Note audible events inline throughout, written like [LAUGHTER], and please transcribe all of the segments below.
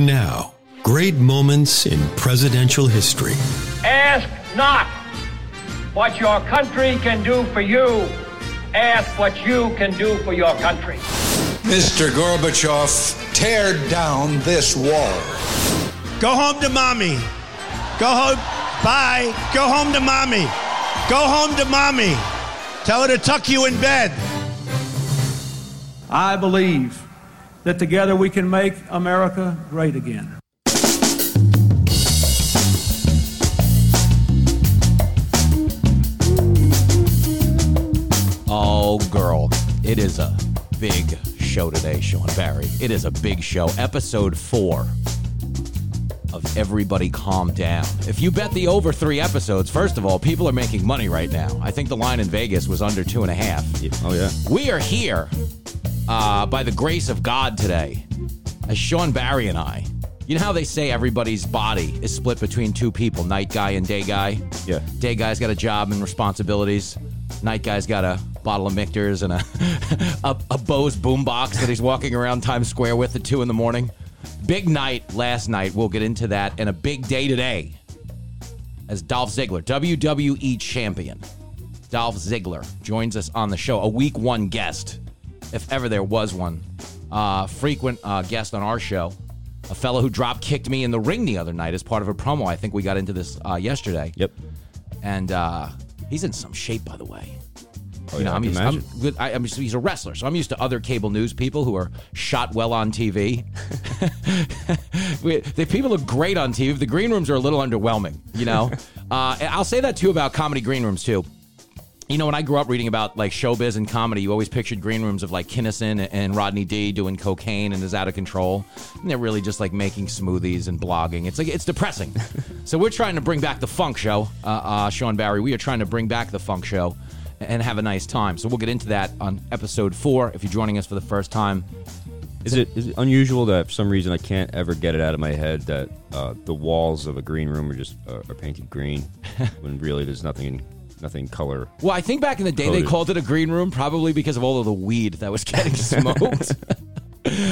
And now, great moments in presidential history. Ask not what your country can do for you. Ask what you can do for your country. Mr. Gorbachev, tear down this wall. Go home to mommy. Go home. Bye. Go home to mommy. Go home to mommy. Tell her to tuck you in bed. I believe that together we can make America great again. Oh, girl. It is a big show today, Sean Barry. It is a big show. Episode four of Everybody Calm Down. If you bet the over three episodes, first of all, people are making money right now. I think the line in Vegas was under two and a half. Oh yeah. We are here uh, by the grace of God today, as Sean Barry and I. You know how they say everybody's body is split between two people, night guy and day guy? Yeah. Day guy's got a job and responsibilities. Night guy's got a bottle of Michter's and a, [LAUGHS] a, a Bose boombox that he's walking around Times Square with at 2 in the morning. Big night last night. We'll get into that. And a big day today as Dolph Ziggler, WWE champion, Dolph Ziggler joins us on the show. A week one guest, if ever there was one. Uh, frequent uh, guest on our show. A fellow who drop kicked me in the ring the other night as part of a promo. I think we got into this uh, yesterday. Yep. And uh, he's in some shape, by the way. Oh, You know, yeah, I I'm can used, I'm, imagine. good- I, I'm used, he's a wrestler, so I'm used to other cable news people who are shot well on TV. [LAUGHS] [LAUGHS] We- the people look great on TV. The green rooms are a little underwhelming, you know. [LAUGHS] uh, and I'll say that too about comedy green rooms too. You know, when I grew up reading about like showbiz and comedy, you always pictured green rooms of like Kinnison and Rodney D doing cocaine and is out of control. And they're really just like making smoothies and blogging. It's like it's depressing. [LAUGHS] so we're trying to bring back the funk show, uh, uh, Sean Barry. We are trying to bring back the funk show and have a nice time. So we'll get into that on episode four. If you're joining us for the first time, Is it is it unusual that for some reason I can't ever get it out of my head that uh, the walls of a green room are just uh, are painted green [LAUGHS] when really there's nothing nothing color. Well, I think back in the day they called it a green room probably because of all of the weed that was getting [LAUGHS] smoked.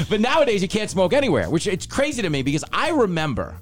but nowadays you can't smoke anywhere, which it's crazy to me because I remember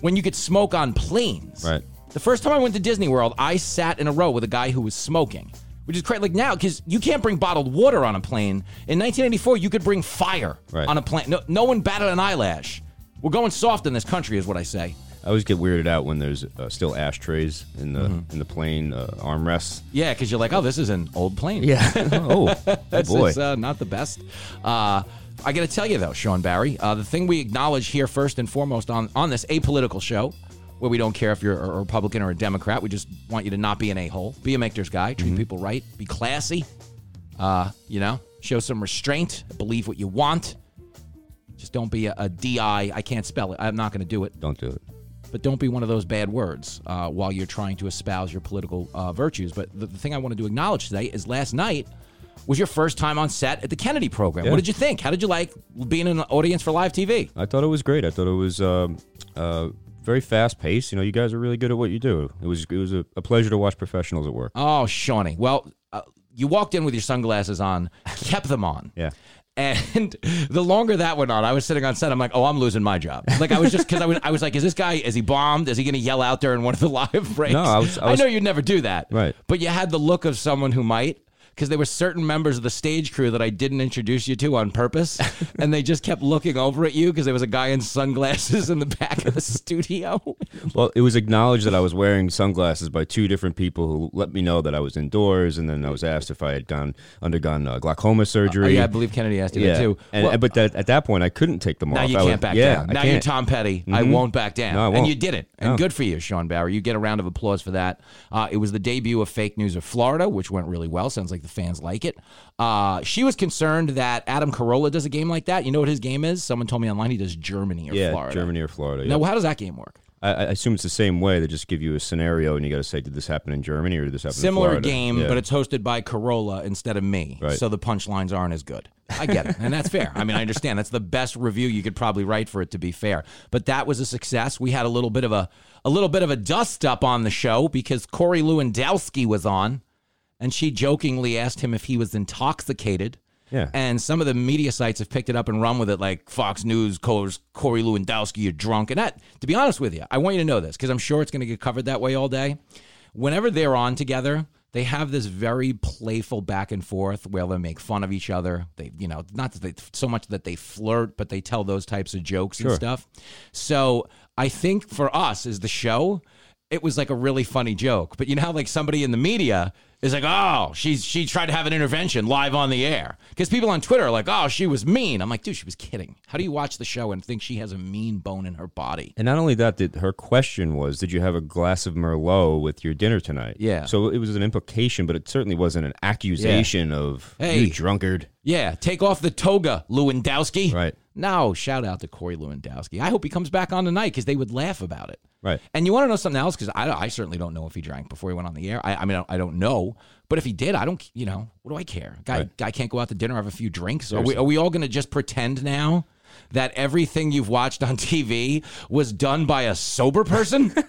when you could smoke on planes. Right. The first time I went to Disney World, I sat in a row with a guy who was smoking. Which is crazy. Like now, because you can't bring bottled water on a plane. In 1984, you could bring fire Right. on a plane. No, no one batted an eyelash. We're going soft in this country, is what I say. I always get weirded out when there's uh, still ashtrays in the Mm-hmm. in the plane uh, armrests. Yeah, because you're like, oh, this is an old plane. Yeah. [LAUGHS] oh, oh This boy. uh, not the best. Uh, I got to tell you though, Sean Barry, uh, the thing we acknowledge here first and foremost on on this apolitical show, where we don't care if you're a Republican or a Democrat, we just want you to not be an a hole, be a Michter's guy, treat people right, be classy, uh, you know, show some restraint, believe what you want. Just don't be a, a di. I can't spell it. I'm not going to do it Don't do it. But don't be one of those bad words uh, while you're trying to espouse your political uh, virtues. But the, the thing I wanted to acknowledge today is last night was your first time on set at the Kennedy program. Yeah. What did you think? How did you like being in an audience for live TV? I thought it was great. I thought it was um, uh, very fast paced. You know, you guys are really good at what you do. It was it was a, a pleasure to watch professionals at work. Oh, Shawnee. Well, uh, you walked in with your sunglasses on, [LAUGHS] kept them on. Yeah. And [LAUGHS] the longer that went on, I was sitting on set. I'm like, oh, I'm losing my job. Like I was just because I was, I was like, is this guy? Is he bombed? Is he going to yell out there in one of the [LAUGHS] live breaks? No, I was- I was- know you'd never do that. Right. But you had the look of someone who might. Because there were certain members of the stage crew that I didn't introduce you to on purpose, [LAUGHS] and they just kept looking over at you because there was a guy in sunglasses in the back of the studio. Well, it was acknowledged that I was wearing sunglasses by two different people who let me know that I was indoors, and then I was asked if I had gone undergone uh, glaucoma surgery. Oh, yeah, I believe Kennedy asked you yeah. that too. And, Well, but that, at that point, I couldn't take them off. Now you can't was- back yeah, down. I Now you're. Tom Petty. I Mhm. won't back down. No, I And won't. you did it. And No. good for you, Sean Barry. You get a round of applause for that. Uh, it was the debut of Fake News of Florida, which went really well. Sounds like think the fans like it. Uh, she was concerned that Adam Carolla does a game like that. You know what his game is? Someone told me online he does Germany or yeah, Florida. Germany or Florida. Now, yeah. how does that game work? I, I assume it's the same way. They just give you a scenario, and you got to say, did this happen in Germany or did this happen Similar in Florida? game, Yeah. but it's hosted by Carolla instead of me. Right. So the punchlines aren't as good. I get it. And that's fair. I mean, I understand. That's the best review you could probably write for it to be fair. But that was a success. We had a little bit of a a little bit of a dust up on the show because Corey Lewandowski was on and she jokingly asked him if he was intoxicated. Yeah. And some of the media sites have picked it up and run with it, like Fox News Corey Lewandowski, you're drunk. And that, to be honest with you, I want you to know this because I'm sure it's going to get covered that way all day. Whenever they're on together, they have this very playful back and forth where they make fun of each other. They, you know, not that they, so much that they flirt, but they tell those types of jokes and Sure. stuff. So I think for us as the show, it was like a really funny joke. But you know how like somebody in the media is like, oh, she's she tried to have an intervention live on the air. Because people on Twitter are like, oh, she was mean. I'm like, dude, she was kidding. How do you watch the show and think she has a mean bone in her body? And not only that, did her question was, "Did you have a glass of Merlot with your dinner tonight?" Yeah. So it was an implication, but it certainly wasn't an accusation of Hey. you drunkard. Yeah, take off the toga, Lewandowski. Right. No, shout out to Corey Lewandowski. I hope he comes back on tonight because they would laugh about it. Right. And you want to know something else? Because I, I certainly don't know if he drank before he went on the air. I, I mean, I don't know. But if he did, I don't, you know, what do I care? Guy, Right. guy can't go out to dinner, have a few drinks. Are we, are we all going to just pretend now that everything you've watched on [LAUGHS] TV was done by a sober person? [LAUGHS]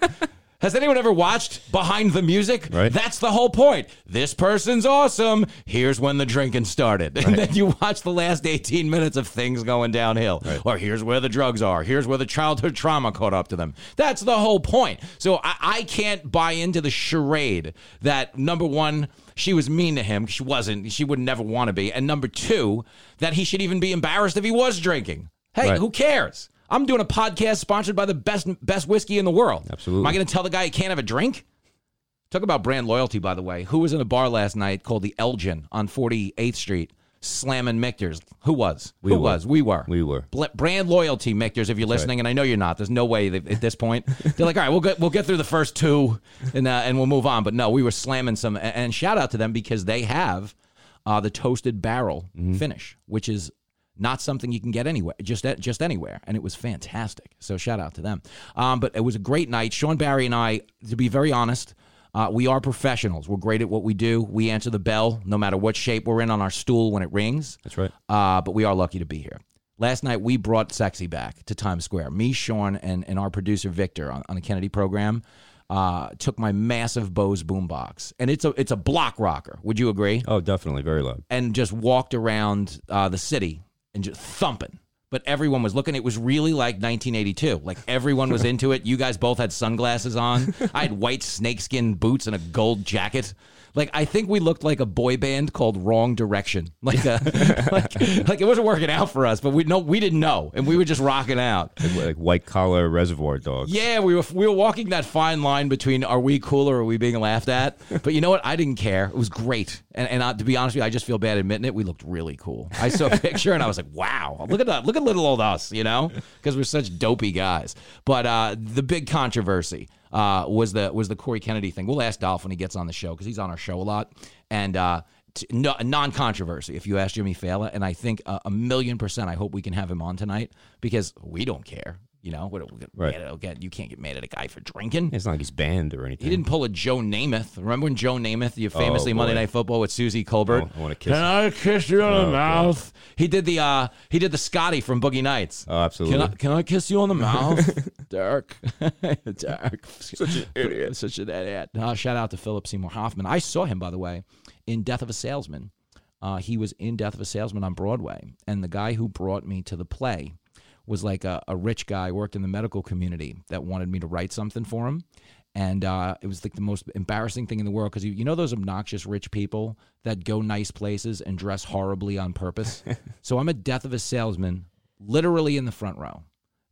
Has anyone ever watched Behind the Music? Right. That's the whole point. This person's awesome. Here's when the drinking started. [LAUGHS] And then you watch the last 18 minutes of things going downhill. Or here's where the drugs are. Here's where the childhood trauma caught up to them. That's the whole point. So I, I can't buy into the charade that number one, she was mean to him. She wasn't. She would never want to be. And number two, that he should even be embarrassed if he was drinking. Hey, Right. who cares? I'm doing a podcast sponsored by the best best whiskey in the world. Absolutely. Am I going to tell the guy he can't have a drink? Talk about brand loyalty, by the way. Who was in a bar last night called the Elgin on 48th Street, slamming Michters? Who was? We Who were. was? We were. We were. Bl- brand loyalty, Michters. If you're listening, and I know you're not, there's no way at this point they're like, all right, we'll get we'll get through the first two, and uh, and we'll move on. But no, we were slamming some, and, and shout out to them because they have uh, the toasted barrel Mm-hmm. finish, which is not something you can get anywhere, just just anywhere, and it was fantastic. So shout out to them. Um, but it was a great night. Sean Barry and I, to be very honest. Uh, we are professionals. We're great at what we do. We answer the bell no matter what shape we're in on our stool when it rings. That's right. Uh, but we are lucky to be here. Last night we brought Sexy back to Times Square. Me, Sean, and, and our producer Victor on, on the Kennedy program uh, took my massive Bose boombox, and it's a it's a block rocker. Would you agree? Oh, definitely, very loud. And just walked around uh, the city and just thumping. But everyone was looking. It was really like 1982. Like everyone was into it. You guys both had sunglasses on. I had white snakeskin boots and a gold jacket. Like I think we looked like a boy band called Wrong Direction. [LAUGHS] Like, a, like, like it wasn't working out for us, but we no, we didn't know, and we were just rocking out. Like, like white collar reservoir dogs. Yeah, we were we were walking that fine line between are we cool or are we being laughed at? But you know what? I didn't care. It was great, and and uh, to be honest with you, I just feel bad admitting it. We looked really cool. I saw a [LAUGHS] picture and I was like, wow, look at that, look at little old us, you know, because we're such dopey guys. But uh, the big controversy uh, was the was the Corey Kennedy thing. We'll ask Dolph when he gets on the show because he's on our show a lot, and. Uh, t- no, non-controversy. If you ask Jimmy Fallon, and I think uh, a million percent, I hope we can have him on tonight because we don't care. You know, we don't, we get Right. mad at- again, you can't get mad at a guy for drinking. It's not like he's banned or anything. He didn't pull a Joe Namath. Remember when Joe Namath, you Oh, famously Monday. Night Football with Suzy Kolber? Oh, I wanna kiss Can I kiss you on Oh, the mouth? He did the uh he did the Scotty from Boogie Nights. Oh, absolutely. Can I can I kiss you on the mouth, [LAUGHS] Dirk? [LAUGHS] Dirk, such an idiot. [LAUGHS] Such an idiot. Uh, shout out to Philip Seymour Hoffman. I saw him by the way in Death of a Salesman. Uh, he was in Death of a Salesman on Broadway, and the guy who brought me to the play was like a, a rich guy worked in the medical community that wanted me to write something for him. And uh, it was like the most embarrassing thing in the world because you, you know those obnoxious rich people that go nice places and dress horribly on purpose. [LAUGHS] so I'm a Death of a Salesman, literally in the front row.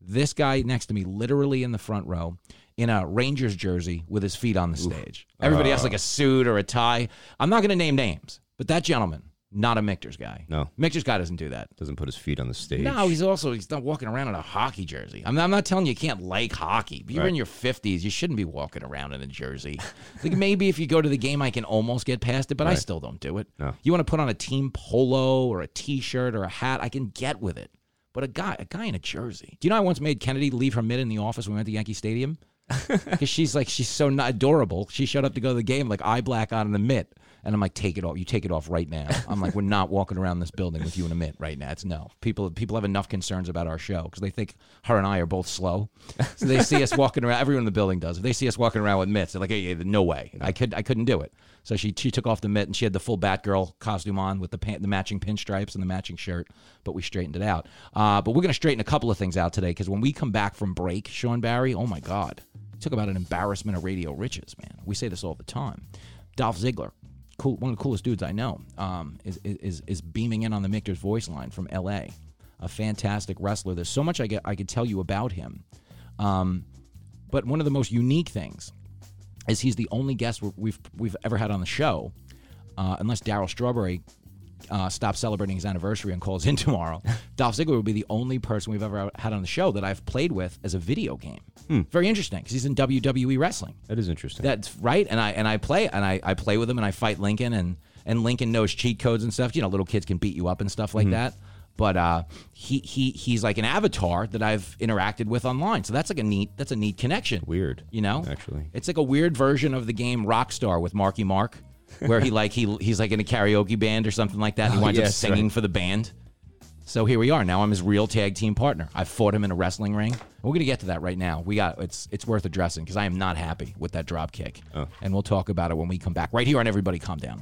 This guy next to me, literally in the front row, in a Rangers jersey with his feet on the stage. Everybody has like a suit or a tie. I'm not going to name names, but that gentleman Not a Michter's guy. No. Michter's guy doesn't do that. Doesn't put his feet on the stage. No, he's also he's not walking around in a hockey jersey. I'm not, I'm not telling you you can't like hockey. But you're Right. in your 50s. You shouldn't be walking around in a jersey. like maybe if you go to the game, I can almost get past it, but I Right. still don't do it. No. You want to put on a team polo or a T-shirt or a hat, I can get with it. But a guy, a guy in a jersey. Do you know I once made Kennedy leave her mitt in the office when we went to Yankee Stadium? [LAUGHS] Because she's like she's so not adorable. She showed up to go to the game like eye black on in the mitt. And I'm like, take it off. You take it off right now. I'm like, we're not walking around this building with you in a mitt right now. It's no. People people have enough concerns about our show because they think her and I are both slow. So they see us walking around. Everyone in the building does. If they see us walking around with mitts, they're like, hey, no way. I could I couldn't do it. So she she took off the mitt and she had the full Batgirl costume on with the pant, the matching pinstripes and the matching shirt. But we straightened it out. Uh, but we're gonna straighten a couple of things out today because when we come back from break, Sean Barry, oh my God, talk about an embarrassment of radio riches, man. We say this all the time. Dolph Ziggler, cool, one of the coolest dudes I know, um, is, is is beaming in on the Michter's voice line from L.A. A fantastic wrestler. There's so much I get I could tell you about him. Um, but one of the most unique things is he's the only guest we've we've ever had on the show, uh, unless Darryl Strawberry uh, stops celebrating his anniversary and calls in [LAUGHS] tomorrow. Dolph Ziggler would be the only person we've ever had on the show that I've played with as a video game. Very interesting because he's in WWE wrestling. That is interesting. That's right, and I and I play and I, I play with him and I fight Lincoln and and Lincoln knows cheat codes and stuff. You know, little kids can beat you up and stuff like that. But uh, he he he's like an avatar that I've interacted with online. So that's like a neat that's a neat connection. Weird, you know. actually. it's like a weird version of the game Rockstar with Marky Mark, where he like he he's like in a karaoke band or something like that. And he Oh, winds up yes, singing right. for the band. So here we are. Now I'm his real tag team partner. I fought him in a wrestling ring. We're gonna get to that right now. We got it's it's worth addressing because I am not happy with that drop kick, Oh. and we'll talk about it when we come back. Right here on Everybody Calm Down.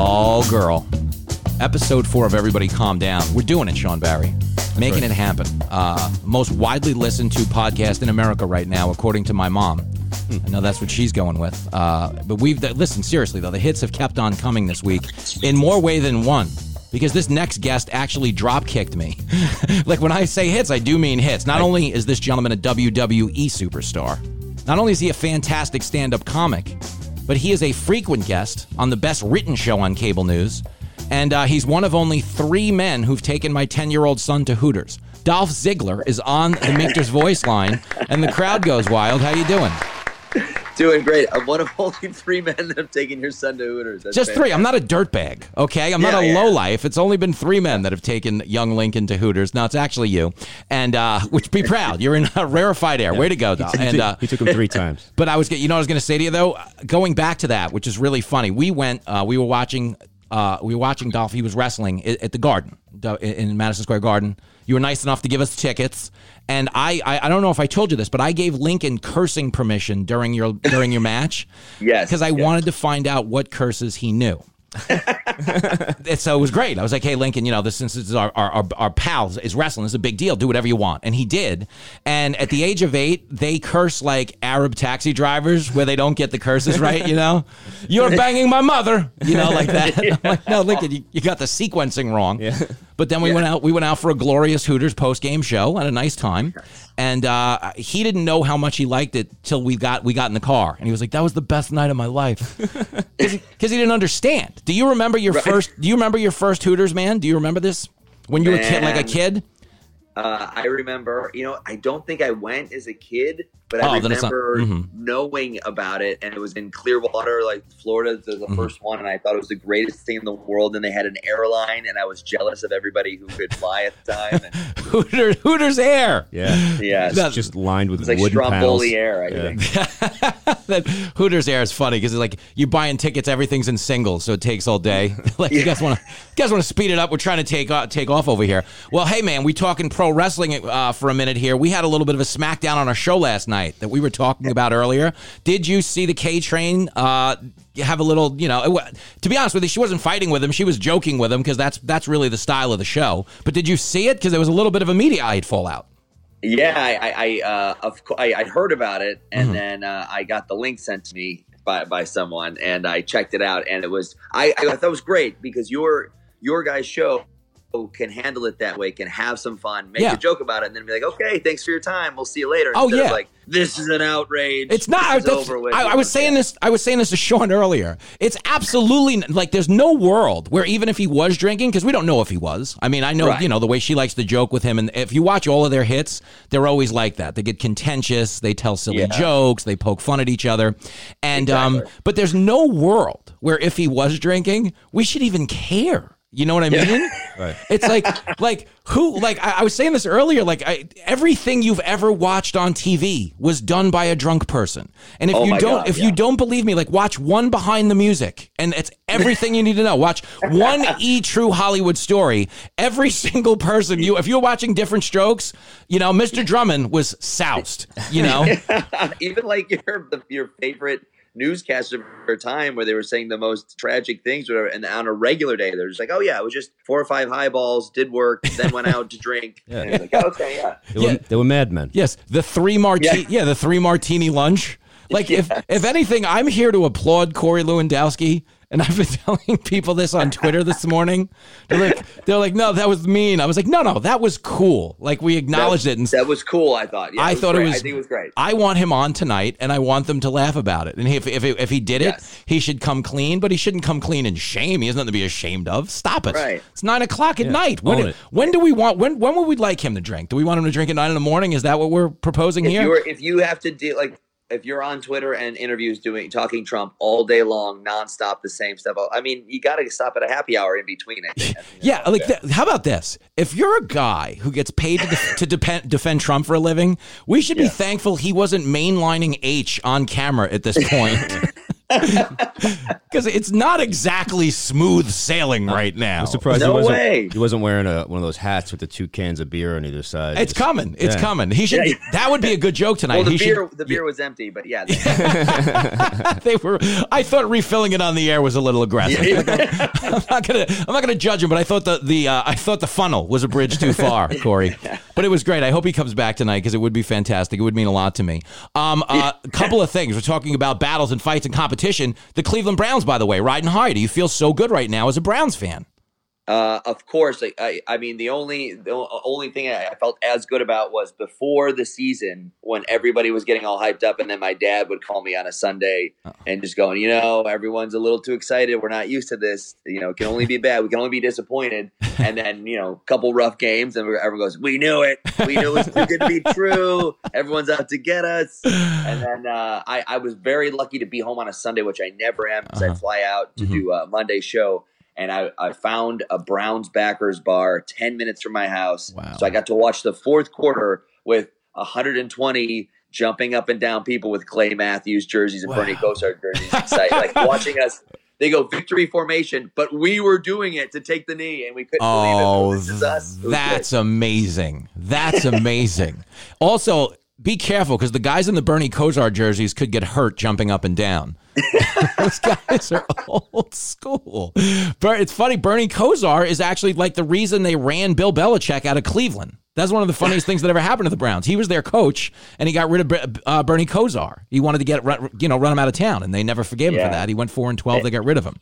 Oh, girl. Episode four of Everybody Calm Down. We're doing it, Sean Barry. Making it happen. Uh, most widely listened to podcast in America right now, according to my mom. I know that's what she's going with. Uh, but we've, listen, seriously, though, the hits have kept on coming this week in more way than one. Because this next guest actually drop kicked me. [LAUGHS] like when I say hits, I do mean hits. Not only is this gentleman a WWE superstar, not only is he a fantastic stand up comic, but he is a frequent guest on the best written show on cable news. And uh, he's one of only three men who've taken my 10 year old son to Hooters. Dolph Ziggler is on the Michter's voice line, and the crowd goes wild. How you doing? Doing great. I'm one of [LAUGHS] only three men that have taken your son to Hooters. That's Just three. I'm not a dirtbag, okay? I'm not a yeah. low life. It's only been three men that have taken young Lincoln to Hooters. Now it's actually you, and uh, [LAUGHS] which be proud. You're in a rarefied air. Way to go, Dolph. He, And took, uh, he took him three times. [LAUGHS] But I was, you know, what I was going to say to you though, going back to that, which is really funny. We went, uh, we were watching, uh, we were watching Dolph. He was wrestling at, at the Garden in Madison Square Garden. You were nice enough to give us tickets, and I, I, I don't know if I told you this, but I gave Lincoln cursing permission during your during your match. [LAUGHS] Yes, because I yes. wanted to find out what curses he knew. [LAUGHS] So it was great. I was like, "Hey, Lincoln, you know, this since this is our, our, our, our pals is wrestling. It's a big deal. Do whatever you want." And he did. And at the age of eight, they curse like Arab taxi drivers, where they don't get the curses right. You know, you're banging my mother. You know, like that. [LAUGHS] I'm like, no, Lincoln, you, you got the sequencing wrong. But then we went out. We went out for a glorious Hooters post game show. Had a nice time. And uh, he didn't know how much he liked it till we got we got in the car, and he was like, "That was the best night of my life," [LAUGHS] because he didn't understand. Do you remember your first? Do you remember your first Hooters, man? Do you remember this when you were a kid, like a kid? Uh, I remember, you know, I don't think I went as a kid, but I Oh, then it's not- remember mhm. knowing about it, and it was in Clearwater, like Florida, the, the Mhm. first one, and I thought it was the greatest thing in the world. And they had an airline, and I was jealous of everybody who could fly at the time. And, [LAUGHS] Hooters, Hooters Air. Yeah. yeah, It's just lined with it's like wooden panels. Air, I Yeah. think. [LAUGHS] that Hooters Air is funny because it's like you're buying tickets, everything's in singles, so it takes all day. [LAUGHS] like you guys want to, you guys want to speed it up. We're trying to take uh, take off over here. Well, hey man, we talking pro wrestling uh, for a minute here. We had a little bit of a smackdown on our show last night that we were talking about earlier. Did you see the K Train? Uh, have a little, you know. it To be honest with you, she wasn't fighting with him; she was joking with him because that's that's really the style of the show. But did you see it? Because there was a little bit of a media fallout. Yeah, I, I, I uh, of course, I, I'd heard about it, and Mhm. then uh, I got the link sent to me by, by someone, and I checked it out, and it was I, I thought it was great because your your guys' show can handle it that way, can have some fun, make Yeah. a joke about it, and then be like, okay, thanks for your time, we'll see you later. Oh, Instead yeah. like this is an outrage. It's not. Is over with. I, I was saying this. I was saying this to Sean earlier. It's absolutely like there's no world where even if he was drinking, because we don't know if he was. I mean, I know Right. you know the way she likes to joke with him, and if you watch all of their hits, they're always like that. They get contentious. They tell silly Yeah. jokes. They poke fun at each other, and um. But there's no world where if he was drinking, we should even care. You know what I mean? [LAUGHS] Right. It's like, like who? Like I, I was saying this earlier. Like I, everything you've ever watched on TV was done by a drunk person. And if Oh you don't, God, if yeah. you don't believe me, like watch one behind the music, and it's everything you need to know. Watch one [LAUGHS] E True Hollywood story. Every single person you, if you're watching Diff'rent Strokes, you know, Mr. Drummond was soused. You know, [LAUGHS] even like your your favorite newscaster of your time where they were saying the most tragic things whatever and on a regular day they're just like oh yeah it was just four or five highballs did work then went out to drink [LAUGHS] Yeah. and it's like okay yeah They were, they were madmen. Yes, the three martini. Yeah. Yeah. the three martini lunch. Like if [LAUGHS] if anything, I'm here to applaud Corey Lewandowski, and I've been [LAUGHS] telling people this on Twitter this morning. They're like, they're like, no, that was mean. I was like, no, no, that was cool. Like we acknowledged it, and that was cool i thought yeah, I thought great. it was. i think it was great I want him on tonight, and I want them to laugh about it. And if if, if he did it, Yes. he should come clean. But he shouldn't come clean in shame. He has nothing to be ashamed of. Stop it. Right. It's nine o'clock at night. When, it. when do we want? When when would we like him to drink? Do we want him to drink at nine in the morning? Is that what we're proposing if here? you're if you have to do like if you're on Twitter and interviews doing talking Trump all day long, nonstop, the same stuff. Oh, I mean, you got to stop at a happy hour in between. I think. I [LAUGHS] think Yeah, like th- how about this? If you're a guy who gets paid to, def- to depend, defend Trump for a living, we should be thankful he wasn't mainlining H on camera at this point. [LAUGHS] [LAUGHS] Because it's not exactly smooth sailing right now. I'm surprised No he wasn't. way. He wasn't wearing a, one of those hats with the two cans of beer on either side. It's Just- coming. It's Yeah. coming. He should. Yeah. That would be a good joke tonight. well, the he beer should, the beer was empty, but yeah, [LAUGHS] they were. I thought refilling it on the air was a little aggressive. [LAUGHS] I'm not gonna. I'm not gonna judge him, but I thought the the uh, I thought the funnel was a bridge too far, Corey. But it was great. I hope he comes back tonight because it would be fantastic. It would mean a lot to me. Um, uh, a couple of things. We're talking about battles and fights and competition. The Cleveland Browns, by the way, riding high. Do you feel so good right now as a Browns fan? Uh, of course, I, I, I mean the only the only thing I I felt as good about was before the season when everybody was getting all hyped up, and then my dad would call me on a Sunday and just going, you know, everyone's a little too excited. We're not used to this. You know, it can only be bad. We can only be disappointed. [LAUGHS] And then you know, a couple rough games, and everyone goes, we knew it. We knew it was too good to be [LAUGHS] true. Everyone's out to get us. [SIGHS] And then uh, I, I was very lucky to be home on a Sunday, which I never am because I fly out to do a Monday show and I, I found a Browns backers bar 10 minutes from my house. Wow. So I got to watch the fourth quarter with 120 jumping up and down people with Clay Matthews jerseys and Bernie Kosar jerseys inside, like [LAUGHS] watching us. They go victory formation, but we were doing it to take the knee, and we couldn't Oh, believe it. Oh, this is us. It that's amazing. That's amazing. also, be careful because the guys in the Bernie Kosar jerseys could get hurt jumping up and down. [LAUGHS] Those guys are old school. But it's funny. Bernie Kosar is actually like the reason they ran Bill Belichick out of Cleveland. That's one of the funniest things that ever happened to the Browns. He was their coach, and he got rid of uh, Bernie Kosar. He wanted to get run- you know run him out of town, and they never forgave him for that. He went four and twelve. They got rid of him.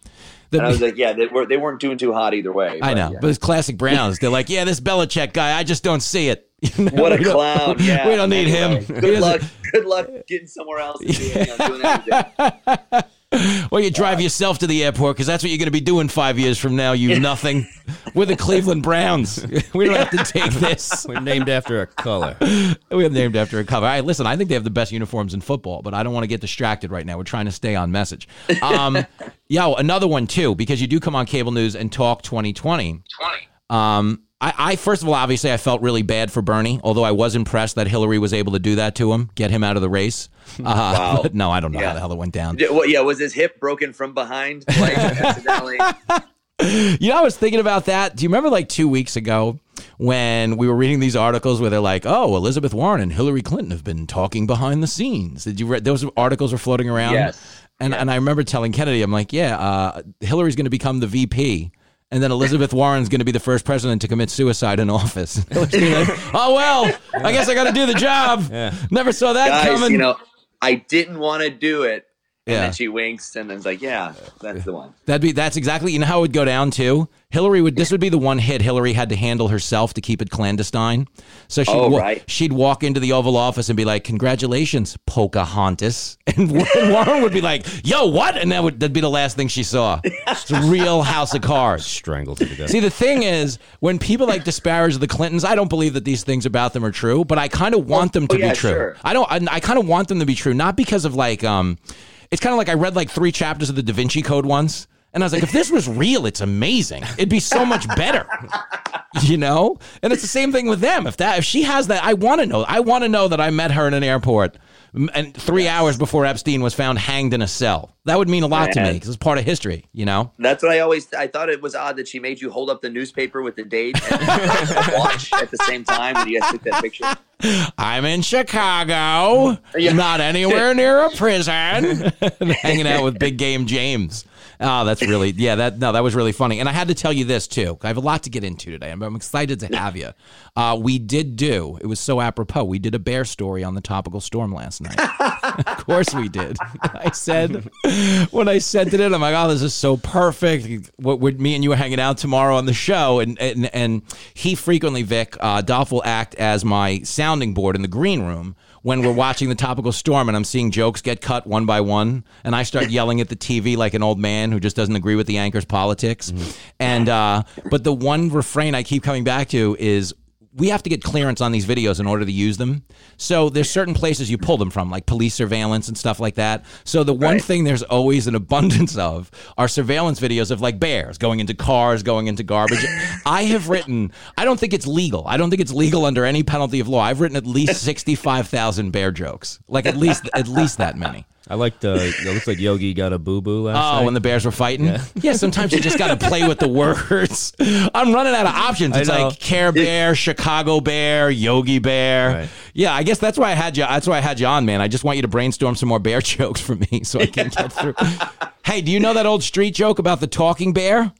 The- And I was like, yeah, they, were, they weren't doing too hot either way. I but know, yeah. but it's classic Browns. They're like, yeah, this Belichick guy, I just don't see it. You know, What a we clown! [LAUGHS] Yeah, we don't need anyway, him. Good luck. Good luck getting somewhere else. And doing, you know, doing anything. [LAUGHS] Well, you drive yourself to the airport because that's what you're going to be doing five years from now. You nothing. We're the [LAUGHS] Cleveland Browns. We don't have to take this. We're named after a color. We're named after a cover. All right, listen, I think they have the best uniforms in football, but I don't want to get distracted right now. We're trying to stay on message. Um, yo, another one too, because you do come on cable news and talk 2020. 20. Um, I, I first of all, obviously, I felt really bad for Bernie, although I was impressed that Hillary was able to do that to him, get him out of the race. [LAUGHS] Uh, Wow. [LAUGHS] no, I don't know Yeah. how the hell it went down. Yeah, well, yeah, was his hip broken from behind? Like [LAUGHS] accidentally? You know, I was thinking about that. Do you remember like two weeks ago when we were reading these articles where they're like, "Oh, Elizabeth Warren and Hillary Clinton have been talking behind the scenes"? Did you read those articles were floating around? Yes. And and I remember telling Kennedy, I'm like, "Yeah, uh, Hillary's going to become the VP." And then Elizabeth Warren's going to be the first president to commit suicide in office. Hillary's gonna be like, oh well, I guess I got to do the job. Never saw that Guys, coming. you know, I didn't want to do it. And Yeah. then she winks and then's like, yeah, that's the one. That'd be that's exactly you know how it would go down too. Hillary would this would be the one hit Hillary had to handle herself to keep it clandestine. So she'd Oh, wa- right. she'd walk into the Oval Office and be like, "Congratulations, Pocahontas," [LAUGHS] and Warren Warren would be like, "Yo, what?" And that would that'd be the last thing she saw. It's a real House of Cards. Strangled to death. See, the thing is, when people like disparage the Clintons, I don't believe that these things about them are true, but I kind of want them to oh, yeah, be true. sure. I don't. I, I kind of want them to be true, not because of like, um, it's kind of like I read like three chapters of the Da Vinci Code once, and I was like, if this was real, it's amazing. It'd be so much better. [LAUGHS] You know, and it's the same thing with them. If that, if she has that, I want to know. I want to know that I met her in an airport, and three hours before Epstein was found hanged in a cell. That would mean a lot to me Man. because it's part of history. You know. That's what I always. I thought it was odd that she made you hold up the newspaper with the date and [LAUGHS] watch at the same time when you guys took that picture. I'm in Chicago, not anywhere [LAUGHS] near a prison, [LAUGHS] hanging out with Big Game James. Oh, that's really yeah. That no, that was really funny. And I had to tell you this too. I have a lot to get into today. I'm, I'm excited to have you. Uh, we did do. It was so apropos. We did a bear story on the topical storm last night. [LAUGHS] of course we did. [LAUGHS] I said when I sent it I'm like, oh, this is so perfect. What would me and you were hanging out tomorrow on the show, and and and he frequently, Vic, uh, Dolph will act as my sounding board in the green room when we're watching the topical storm and I'm seeing jokes get cut one by one, and I start yelling at the TV like an old man who just doesn't agree with the anchor's politics. And uh, but the one refrain I keep coming back to is we have to get clearance on these videos in order to use them. So there's certain places you pull them from, like police surveillance and stuff like that. So the one thing there's always an abundance of are surveillance videos of like bears going into cars, going into garbage. I have written, I don't think it's legal. I don't think it's legal under any penalty of law. I've written at least 65,000 bear jokes. Like at least at least that many. I like the. It looks like Yogi got a boo boo last Oh, night. when the Bears were fighting? Yeah, sometimes you just got to play with the words. I'm running out of options. It's like Care Bear, Chicago Bear, Yogi Bear. Right. Yeah, I guess that's why I had you. That's why I had you on, man. I just want you to brainstorm some more bear [LAUGHS] jokes for me so I can get through. hey, do you know that old street joke about the talking bear?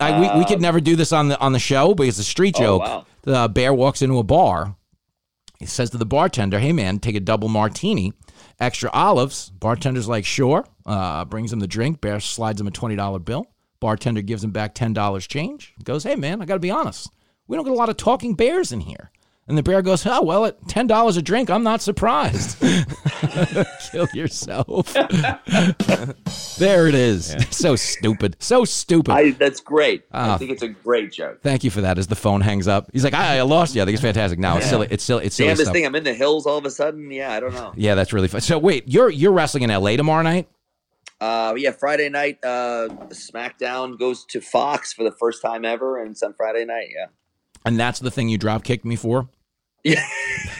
I, we, we could never do this on the on the show, but it's a street Oh, joke. wow. The bear walks into a bar. He says to the bartender, "Hey man, take a double martini, extra olives." Bartender's like, "Sure." Uh, brings him the drink. Bear slides him a twenty dollar bill. Bartender gives him back ten dollars change. Goes, "Hey man, I got to be honest. We don't get a lot of talking bears in here." And the bear goes, "Oh well, at ten dollars a drink, I'm not surprised." [LAUGHS] Kill yourself. [LAUGHS] there it is. [LAUGHS] So stupid. So stupid. I, that's great. Ah. I think it's a great joke. Thank you for that. As the phone hangs up, he's like, "I, I lost you." I think it's fantastic. No, it's Yeah. silly. It's silly. It's silly Damn this thing! I'm in the hills all of a sudden. Yeah, I don't know. Yeah, that's really fun. So wait, you're you're wrestling in LA tomorrow night? Uh, yeah, Friday night, uh, SmackDown goes to Fox for the first time ever, and it's on Friday night. Yeah. And that's the thing you drop kicked me for? Yeah.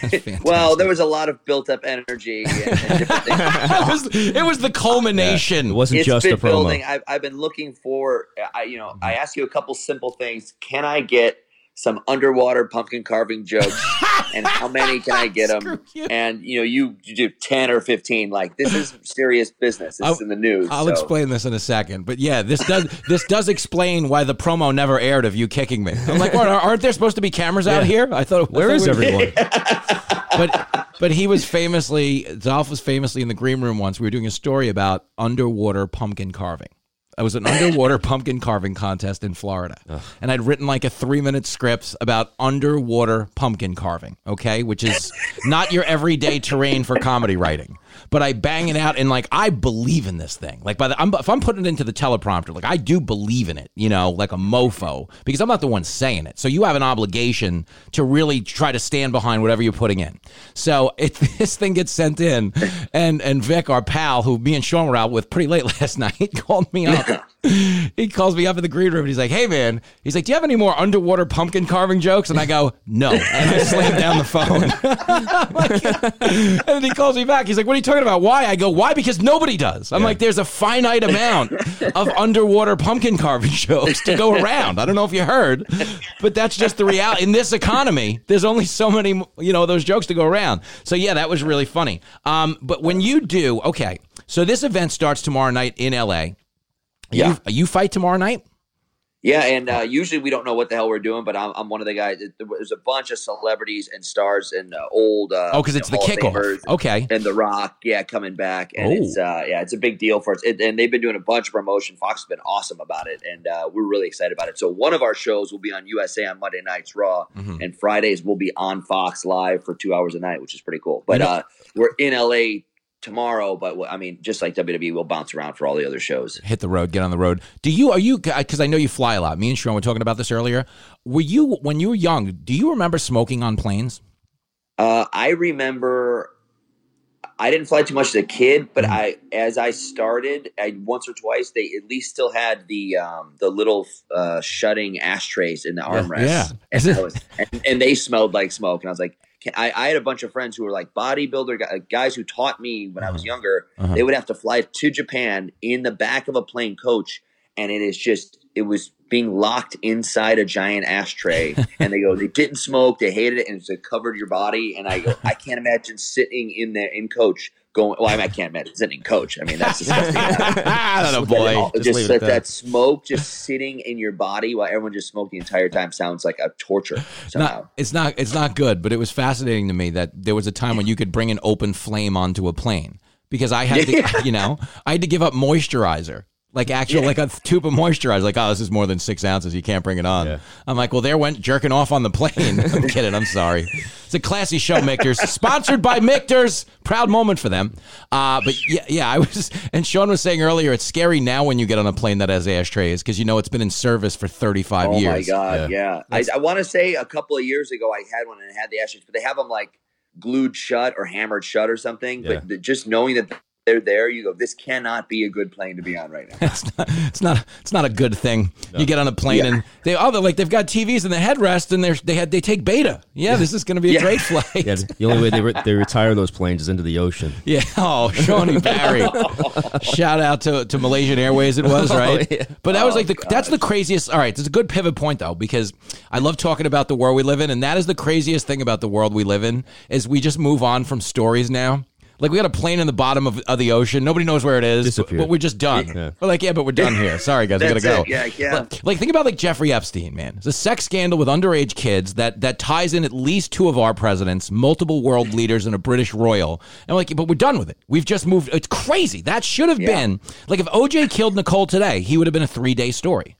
[LAUGHS] [LAUGHS] well, there was a lot of built up energy and, and things. [LAUGHS] it, was, it was the culmination. It wasn't It's just been a promo. building. I've, I've been looking for. I you know I ask you a couple simple things. Can I get some underwater pumpkin carving jokes? [LAUGHS] and how many can I get them? And you know you, you do ten or fifteen. Like this is [LAUGHS] serious business. This is in the news. I'll so- explain this in a second, but yeah, this does this does explain why the promo never aired of you kicking me. I'm like, aren't there supposed to be cameras out Yeah. here? I thought. Where I thought we- everyone? [LAUGHS] but but he was famously Dolph was famously in the green room once. We were doing a story about underwater pumpkin carving. It was an underwater [LAUGHS] pumpkin carving contest in Florida, and I'd written like a three minute script about underwater pumpkin carving. Okay, which is not your everyday terrain for comedy writing. But I bang it out and like I believe in this thing. Like by the I'm, if I'm putting it into the teleprompter, like I do believe in it, you know, like a mofo because I'm not the one saying it. So you have an obligation to really try to stand behind whatever you're putting in. So if [LAUGHS] this thing gets sent in, and and Vic, our pal, who me and Sean were out with pretty late [LAUGHS] last night, [LAUGHS] called me up. he calls me up in the green room and he's like, "Hey man," he's like, "Do you have any more underwater pumpkin carving jokes?" And I go, "No," and I slam down the phone. and then he calls me back. He's like, "What are you talking about? Why?" I go, "Why? Because nobody does." I'm like, "There's a finite amount [LAUGHS] of underwater pumpkin carving [LAUGHS] jokes to go [LAUGHS] around." I don't know if you heard, but that's just the reality in this economy. There's only so many, you know, those jokes to go around. So yeah, that was really funny. Um, but when you do, okay, so this event starts tomorrow night in L.A. Yeah. You, you fight tomorrow night? Yeah, and uh, usually we don't know what the hell we're doing, but I'm, I'm one of the guys. There's a bunch of celebrities and stars and uh, old. Uh, because it's the Hall kickoff. Okay. And The Rock, yeah, coming back, and Oh. it's uh, yeah, it's a big deal for us. It, and they've been doing a bunch of promotion. Fox has been awesome about it, and uh, we're really excited about it. So one of our shows will be on USA on Monday nights Raw, Mhm. and Fridays will be on Fox Live for two hours a night, which is pretty cool. But know- uh, we're in LA tomorrow, but I mean, just like WWE, we'll bounce around for all the other shows. Hit the road, get on the road. Do you, are you, because I know you fly a lot. Me and Sean were talking about this earlier. Were you, when you were young, do you remember smoking on planes? Uh, I remember I didn't fly too much as a kid, but Mm-hmm. I as I started, I once or twice they at least still had the um, the little uh, shutting ashtrays in the armrests. yeah. And, I was, and, and they smelled like smoke. And I was like, I, I had a bunch of friends who were like bodybuilder guys who taught me when I was younger. Uh-huh. They would have to fly to Japan in the back of a plane coach, and it is just it was being locked inside a giant ashtray. [LAUGHS] and they go, they didn't smoke, they hated it, and it covered your body. And I go, I can't imagine sitting in there in coach. Going well, I, mean, I can't imagine coach. I mean, that's disgusting. [LAUGHS] I don't know, boy. Just, Just that, that. smoke just sitting in your body while everyone just smoked the entire time sounds like a torture somehow. Not, it's not, it's not good, but it was fascinating to me that there was a time when you could bring an open flame onto a plane because I had to, [LAUGHS] you know, I had to give up moisturizer. Like actual, like a tube of moisturizer. Like, oh, this is more than six ounces. You can't bring it on. I'm like, well, there went jerking off on the plane. [LAUGHS] I'm kidding. I'm sorry. It's a classy show, Michters. [LAUGHS] Sponsored by Michters. Proud moment for them. Uh, but yeah, yeah, I was, and Sean was saying earlier, it's scary now when you get on a plane that has ashtrays because you know it's been in service for 35 Oh years. Oh my god, yeah. I, I want to say a couple of years ago I had one and it had the ashtrays, but they have them like glued shut or hammered shut or something. But just knowing that they're there, you go, this cannot be a good plane to be on right now. [LAUGHS] it's not it's not it's not a good thing. You get on a plane Yeah. and they oh they're like they've got TVs in the headrest and they're they had they take beta. Yeah, this is going to be a Yeah. great [LAUGHS] flight. Yeah, the only way they, re- they retire those planes is into the ocean. [LAUGHS] Yeah. Oh, Shawnee Barry. Shout out to, to Malaysian Airways. It was Oh, right. yeah. But that was Oh, like the that's the craziest. All right, it's a good pivot point though because I love talking about the world we live in, and that is the craziest thing about the world we live in is we just move on from stories now. Like we got a plane in the bottom of, of the ocean. Nobody knows where it is, but, but we're just done. Yeah. We're like, yeah, but we're done here. Sorry, guys, we gotta go. it. Yeah, yeah. Like, like, think about like Jeffrey Epstein, man. It's a sex scandal with underage kids that that ties in at least two of our presidents, multiple world [LAUGHS] leaders, and a British royal. And we're like, but we're done with it. We've just moved. It's crazy. That should have Yeah. been like if OJ killed Nicole today, he would have been a three day story.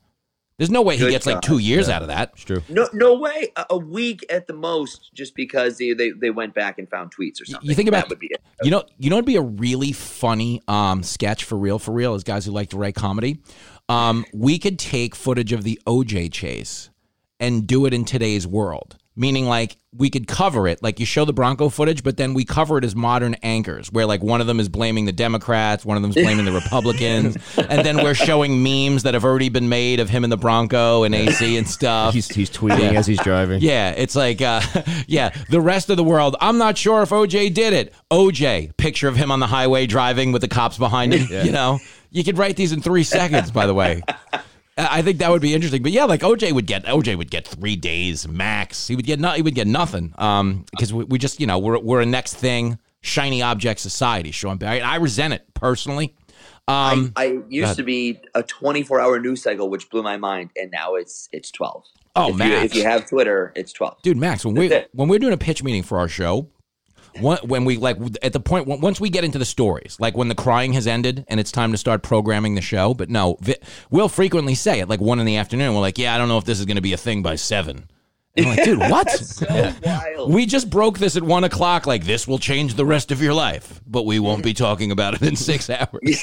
There's no way he Good gets like God. two years out of that. It's true. No, no way. A, a week at the most, just because they, they, they went back and found tweets or something. You think about that would be it. You know, you know, it'd be a really funny um, sketch for real, for real, as guys who like to write comedy. Um, we could take footage of the OJ chase and do it in today's world. Meaning, like, we could cover it, like you show the Bronco footage, but then we cover it as modern anchors, where like one of them is blaming the Democrats, one of them's blaming the [LAUGHS] Republicans, and then we're showing memes that have already been made of him in the Bronco and AC and stuff. He's, he's tweeting Yeah. as he's driving. Yeah, it's like, uh, [LAUGHS] yeah, the rest of the world. I'm not sure if OJ did it. OJ, picture of him on the highway driving with the cops behind him. You know, you could write these in three seconds. By the way, [LAUGHS] I I think that would be interesting. But yeah, like OJ would get OJ would get three days max. He would get no, he would get nothing. Um, because we, we just you know we're we're a next thing shiny object society. Sean Barry, I resent it personally. Um, I used to be a 24 hour news cycle, which blew my mind, and now it's it's 12. Oh, if you, if you have Twitter, it's 12. dude max when we it. when we're doing a pitch meeting for our show when we like at the point once we get into the stories like when the crying has ended and it's time to start programming the show but no Vi- we'll frequently say at like one in the afternoon we're like yeah i don't know if this is going to be a thing by seven And I'm like, dude, [LAUGHS] what? so. [LAUGHS] We just broke this at one o'clock. Like, this will change the rest of your life, but we won't be talking about it in six [LAUGHS] hours.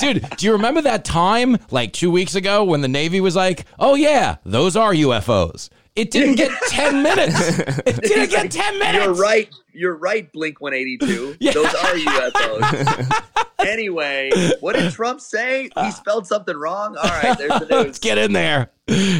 Dude, do you remember that time, like two weeks ago, when the Navy was like, oh, yeah, those are UFOs? It didn't get 10 minutes. It didn't get 10 minutes. You're right. You're right, Blink 182. [LAUGHS] Those are UFOs. [LAUGHS] anyway, what did Trump say? He uh, spelled something wrong? All right, there's the [LAUGHS] Let's get in there.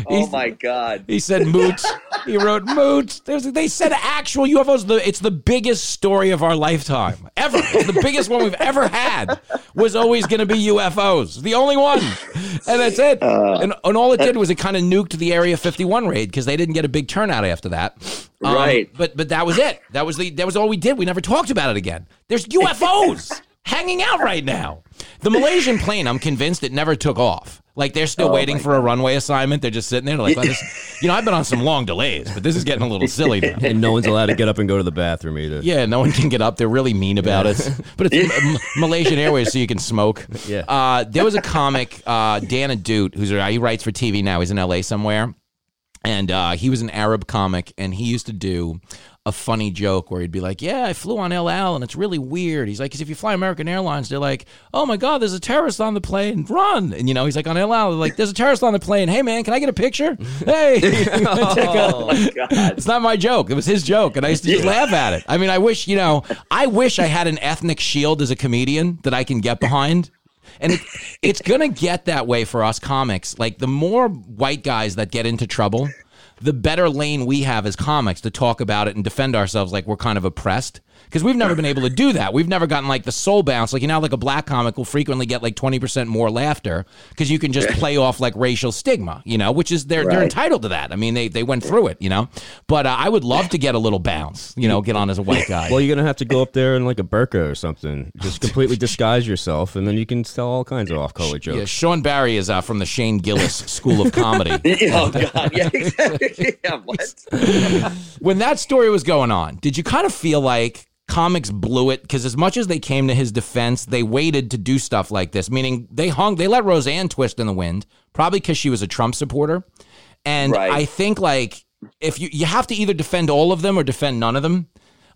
Oh my God. He said moot. he wrote moot. There's, they said actual UFOs. The- It's the biggest story of our lifetime ever. It's the biggest one we've ever had was always going to be UFOs. The only one. And that's it. Uh, and, and all it did was it kind of nuked the Area 51 raid because they didn't get a big turnout after that. Um, Right. But but that was it. That was the that was all we did. We never talked about it again. There's UFOs [LAUGHS] hanging out right now. The Malaysian plane, I'm convinced it never took off. Like they're still Oh, waiting my for a runway assignment. They're just sitting there like, this, [LAUGHS] you know, I've been on some long delays, but this is getting a little silly [LAUGHS] now. and no one's allowed to get up and go to the bathroom either. Yeah, no one can get up. They're really mean about it. But it's M- Malaysian Airways, so you can smoke. Yeah. Uh, there was a comic, uh, Dan Adut, who's he writes for TV now. He's in LA somewhere, and uh, he was an Arab comic, and he used to do a funny joke where he'd be like, "Yeah, I flew on El Al, and it's really weird." He's like, "Cause if you fly American Airlines, they're like, oh my god, there's a terrorist on the plane, run!" And you know, he's like on El Al, they're like, "There's a terrorist on the plane. Hey man, can I get a picture? Hey." [LAUGHS] [LAUGHS] Oh my God. It's not my joke. It was his joke, and I used to just laugh at it. I mean, I wish you know, I wish I had an ethnic shield as a comedian that I can get behind. And it, [LAUGHS] it's gonna get that way for us comics. Like the more white guys that get into trouble, the better lane we have as comics to talk about it and defend ourselves like we're kind of oppressed. Because we've never been able to do that. We've never gotten like the soul bounce. Like you know, like a black comic will frequently get like twenty percent more laughter because you can just play off like racial stigma, you know, which is they're they're entitled to that. I mean, they they went through it, you know. But uh, I would love to get a little bounce, you know, get on as a white guy. Well, you're gonna have to go up there in like a burqa or something. Just completely disguise yourself, and then you can tell all kinds of off-color jokes. yeah, Sean Barry is uh, from the Shane Gillis School of Comedy. [LAUGHS] oh God. Yeah, exactly. [LAUGHS] Yeah, what? when that story was going on, did you kind of feel like comics blew it? Because as much as they came to his defense, they waited to do stuff like this. Meaning they hung, they let Roseanne twist in the wind, probably because she was a Trump supporter. And Right. I think like if you you have to either defend all of them or defend none of them.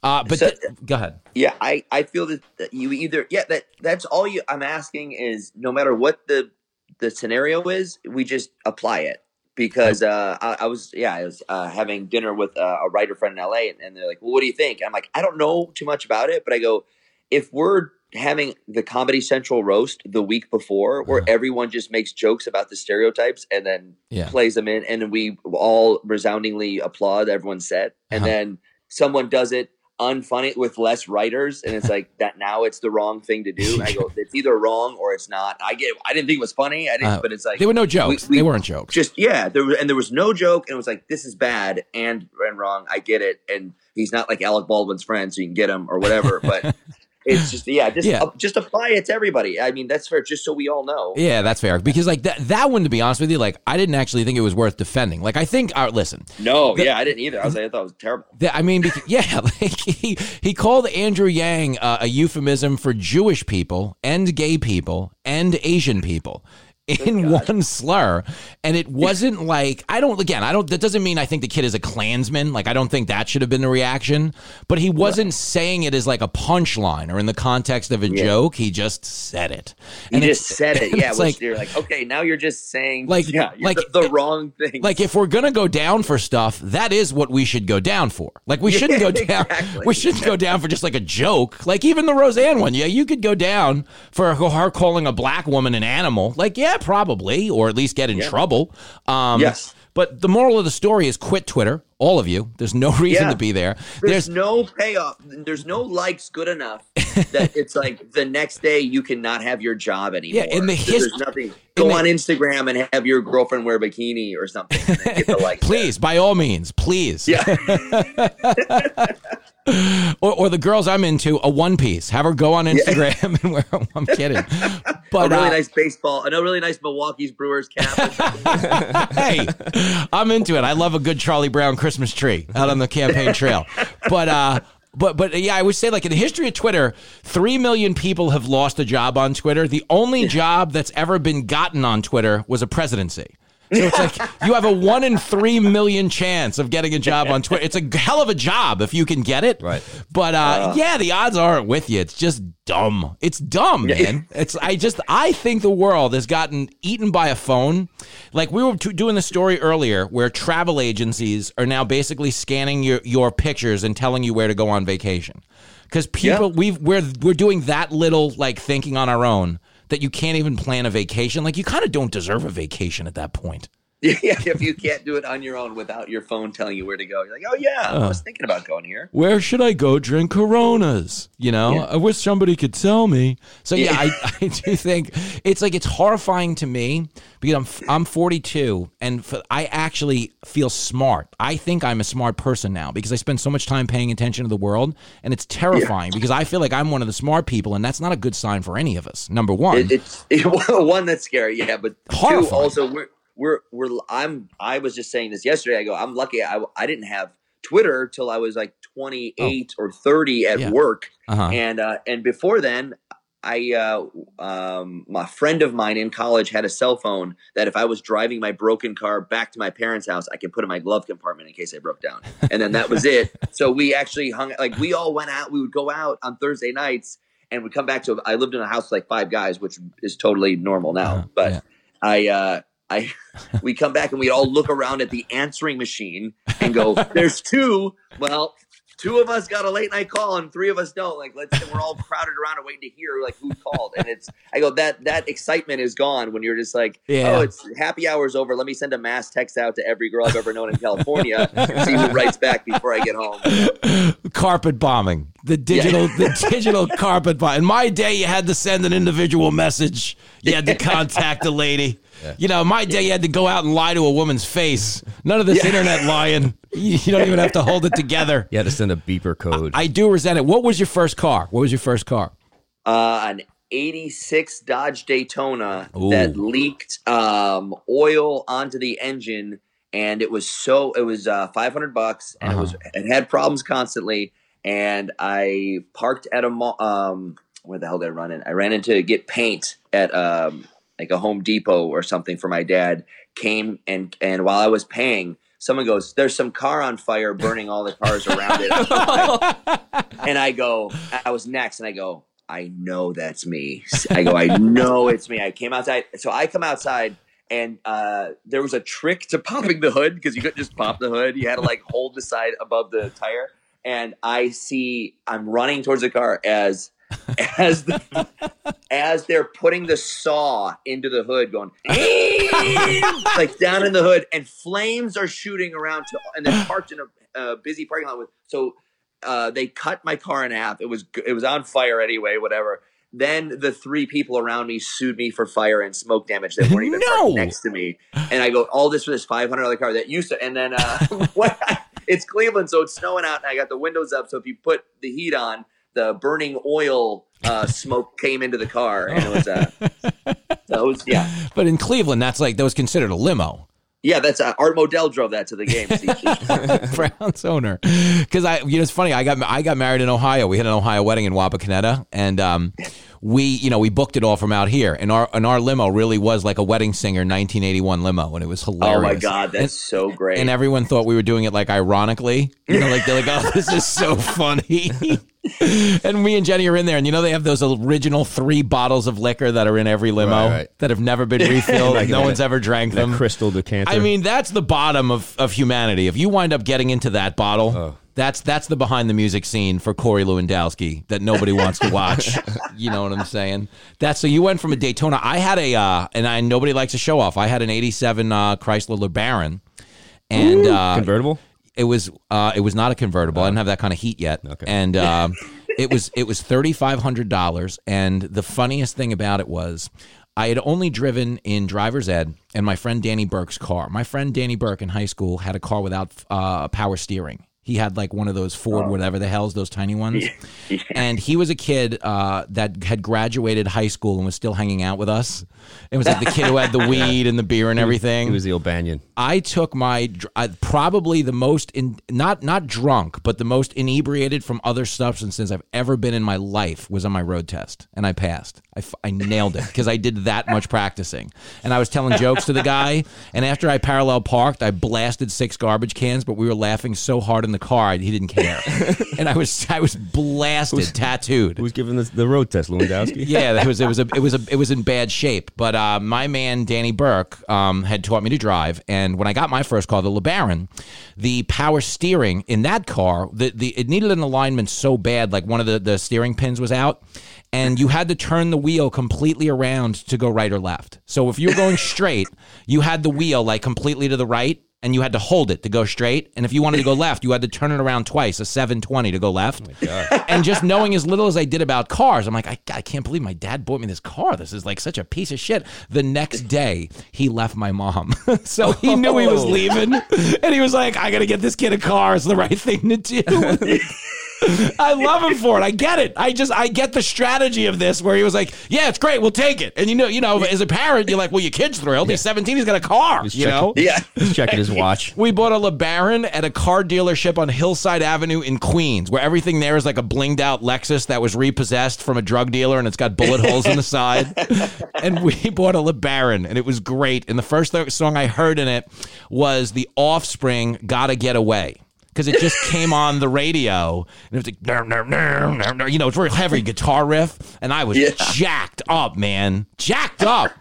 Uh, but So- th- go ahead. Yeah, I, I feel that, that you either yeah that that's all you I'm asking is no matter what the the scenario is, we just apply it because uh, I, I was yeah I was uh, having dinner with uh, a writer friend in LA and, and they're like, well, what do you think? I'm like, I don't know too much about it, but I go if we're having the Comedy Central roast the week before, where everyone just makes jokes about the stereotypes and then Yeah. plays them in, and we all resoundingly applaud everyone's set, and Uh-huh. then someone does it unfunny with less writers, and it's like that. Now it's the wrong thing to do. And I go, [LAUGHS] it's either wrong or it's not. I get. I didn't think it was funny. I didn't, Uh, but it's like there were no jokes. we- they weren't jokes. just yeah. There was, and there was no joke, and it was like this is bad and and wrong. I get it, and he's not like Alec Baldwin's friend, so you can get him or whatever. But [LAUGHS] it's just yeah, just Yeah. uh, just apply it to everybody. I mean, that's fair, just so we all know. Yeah, that's fair. Because like that that one, to be honest with you, like I didn't actually think it was worth defending. Like I think, uh, listen, No, yeah, I didn't either. I was like, I thought it was terrible. That- I mean, because, yeah, [LAUGHS] like he he called Andrew Yang uh, a euphemism for Jewish people and gay people and Asian people in one slur, and it wasn't like I don't. Again, I don't. That doesn't mean I think the kid is a Klansman. Like I don't think that should have been the reaction. But he wasn't saying it as like a punchline or in the context of a joke. He just said it. And just said it, [LAUGHS] yeah. it's Which like- you're like, okay, now you're just saying, Like- [LAUGHS] yeah, like- the, the wrong thing. Like if we're gonna go down for stuff, that is what we should go down for. Like we [LAUGHS] shouldn't go down. exactly. We shouldn't go down for just like a joke. Like even the Roseanne one, yeah, you could go down for her calling a black woman an animal. Like yeah, probably, or at least get in trouble. Um, Yes. But the moral of the story is quit Twitter, all of you. There's no [LAUGHS] reason Yeah. to be there. there's, There's no payoff. There's no likes good enough that [LAUGHS] it's like the next day you cannot have your job anymore. Yeah, in the There's his- nothing. in Go the- on Instagram and have your girlfriend wear a bikini or something. And then get the [LAUGHS] likes. please, by all means, please. Yeah. Or, or the girls I'm into, a one piece. Have her go on Instagram [LAUGHS] and wear. I'm kidding. a But really uh, nice baseball, a really nice Milwaukee's Brewers cap. [LAUGHS] [LAUGHS] hey, I'm into it. I love a good Charlie Brown Christmas tree out on the campaign trail. But uh but but yeah, I would say like in the history of Twitter, three million people have lost a job on Twitter. The only job that's ever been gotten on Twitter was a presidency. So it's like you have a one in three million chance of getting a job on Twitter. It's a hell of a job if you can get it. Right. But uh, yeah, the odds aren't with you. It's just dumb. It's dumb, man. It's I just I think the world has gotten eaten by a phone. Like we were t- doing the story earlier, where travel agencies are now basically scanning your your pictures and telling you where to go on vacation. Because people, we've we're we're doing that little like thinking on our own that you can't even plan a vacation. Like you kind of don't deserve a vacation at that point. [LAUGHS] Yeah, if you can't do it on your own without your phone telling you where to go, you're like, oh yeah, I was uh. thinking about going here. Where should I go drink Coronas? You know, Yeah. I wish somebody could tell me. So yeah, Yeah. I, [LAUGHS] I do think it's like it's horrifying to me because I'm I'm 42 and f- I actually feel smart. I think I'm a smart person now because I spend so much time paying attention to the world, and it's terrifying because I feel like I'm one of the smart people, and that's not a good sign for any of us. Number one, It, it's [LAUGHS] it, one that's scary, yeah, but two also we're we're we're I'm I was just saying this yesterday. I go, I'm lucky. I I didn't have Twitter till I was like 28 or 30 at Yeah. work, Uh-huh. and uh, and before then. I, uh, um, my friend of mine in college had a cell phone that if I was driving my broken car back to my parents' house, I could put in my glove compartment in case I broke down. And then that was it. [LAUGHS] So we actually hung, like, we all went out. We would go out on Thursday nights and we'd come back to, I lived in a house with like five guys, which is totally normal now. but yeah. I, uh, I, we come back and we'd all look around at the answering machine and go, [LAUGHS] there's two. Well, two of us got a late night call and three of us don't. Like, let's we're all crowded around and waiting to hear like who called. And it's, I go, that, that excitement is gone when you're just like, Yeah. oh, it's happy hour's over. Let me send a mass text out to every girl I've ever known in California and see who writes back before I get home. carpet bombing the digital the digital carpet bomb in my day you had to send an individual message you had to contact a lady you know my day you had to go out and lie to a woman's face none of this Yeah. internet lying you, you don't even have to hold it together You had to send a beeper code. i do resent it what was your first car what was your first car uh, an 86 Dodge Daytona Ooh. that leaked um, oil onto the engine. And it was so, it was uh, 500 bucks and it was, it had problems constantly. And I parked at a mall. Um, where the hell did I run in? I ran in to get paint at um, like a Home Depot or something for my dad. Came and, and while I was paying, someone goes, There's some car on fire burning all the cars around it. [LAUGHS] and I go, I was next, and I go, I know that's me. I go, I know it's me. I came outside, so I come outside, and uh, there was a trick to popping the hood because you couldn't just pop the hood. You had to like hold the side above the tire. And I see, I'm running towards the car as as the, as they're putting the saw into the hood, going like down in the hood, and flames are shooting around to, and they're parked in a uh, busy parking lot with so uh, they cut my car in half. It was it was on fire anyway, whatever. Then the three people around me sued me for fire and smoke damage that weren't even No. next to me. And I go, all this for this five hundred dollar car that used to. And then uh, [LAUGHS] what, it's Cleveland, so it's snowing out, and I got the windows up. So if you put the heat on, the burning oil uh, smoke came into the car, and it was uh, [LAUGHS] that was yeah. but in cleveland that's like that was considered a limo Yeah, that's uh, Art Modell drove that to the game. [LAUGHS] [LAUGHS] Brown's owner. Because I, you know, it's funny. I got I got married in Ohio. We had an Ohio wedding in Wapakoneta, and um, we, you know, we booked it all from out here. And our and our limo really was like a wedding singer 1981 limo, and it was hilarious. oh my god, that's And- so great. and everyone thought we were doing it like ironically. You know, like they're like, "Oh, this is so funny." And me and Jenny are in there, and you know they have those original three bottles of liquor that are in every limo Right, right. that have never been [LAUGHS] refilled. Like no one's ever drank them. crystal decanter. I mean, that's the bottom of, of humanity. If you wind up getting into that bottle, Oh. that's that's the behind the music scene for Corey Lewandowski that nobody wants to watch. [LAUGHS] you know what I'm saying? That's so you went from a Daytona. I had a uh, and I nobody likes to show off. I had an '87 uh, Chrysler LeBaron, and uh, convertible. It was uh, it was not a convertible. I didn't have that kind of heat yet, Okay. and uh, [LAUGHS] it was it was thirty five hundred dollars. And the funniest thing about it was. I had only driven in driver's ed and my friend Danny Burke's car. My friend Danny Burke in high school had a car without uh, power steering. He had like one of those Ford, whatever the hell's those tiny ones. [LAUGHS] And he was a kid uh, that had graduated high school and was still hanging out with us. It was like the kid who had the [LAUGHS] weed and the beer and everything. He was the O'Banion. I took my I, probably the most in not not drunk, but the most inebriated from other substances I've ever been in my life was on my road test, and I passed. I, f- I nailed it because I did that much practicing, and I was telling jokes to the guy. And after I parallel parked, I blasted six garbage cans, but we were laughing so hard in the car he didn't care, [LAUGHS] and I was I was blasted, tattooed. Who's giving the, the road test, Lewandowski? [LAUGHS] Yeah, it was it was a, it was a, it was in bad shape. But uh, my man Danny Burke um, had taught me to drive, and when I got my first car, the LeBaron, the power steering in that car, the, the it needed an alignment so bad, like one of the the steering pins was out. And you had to turn the wheel completely around to go right or left. So if you were going [LAUGHS] straight, you had the wheel like completely to the right, and you had to hold it to go straight. And if you wanted to go [LAUGHS] left, you had to turn it around twice, a 720 to go left. Oh and just knowing as little as I did about cars, I'm like, I, I can't believe my dad bought me this car. This is like such a piece of shit. The next day, he left my mom. [LAUGHS] so he knew he was Oh. leaving. And he was like, I got to get this kid a car. It's the right thing to do. [LAUGHS] I love him for it. I get it. I just I get the strategy of this where he was like, "Yeah, it's great. We'll take it." And you know, you know, as a parent, you're like, "Well, your kid's thrilled. He's 17. He's got a car." He's you checking- know, Yeah. He's checking his watch. we bought a LeBaron at a car dealership on Hillside Avenue in Queens, where everything there is like a blinged out Lexus that was repossessed from a drug dealer and it's got bullet holes in the side. [LAUGHS] And we bought a LeBaron and it was great. And the first song I heard in it was The Offspring, Gotta Get Away. Because it just came on the radio, and it was like, "Ner, ner, ner, ner, ner," you know, it's very heavy guitar riff, and I was Yeah. jacked up, man, jacked up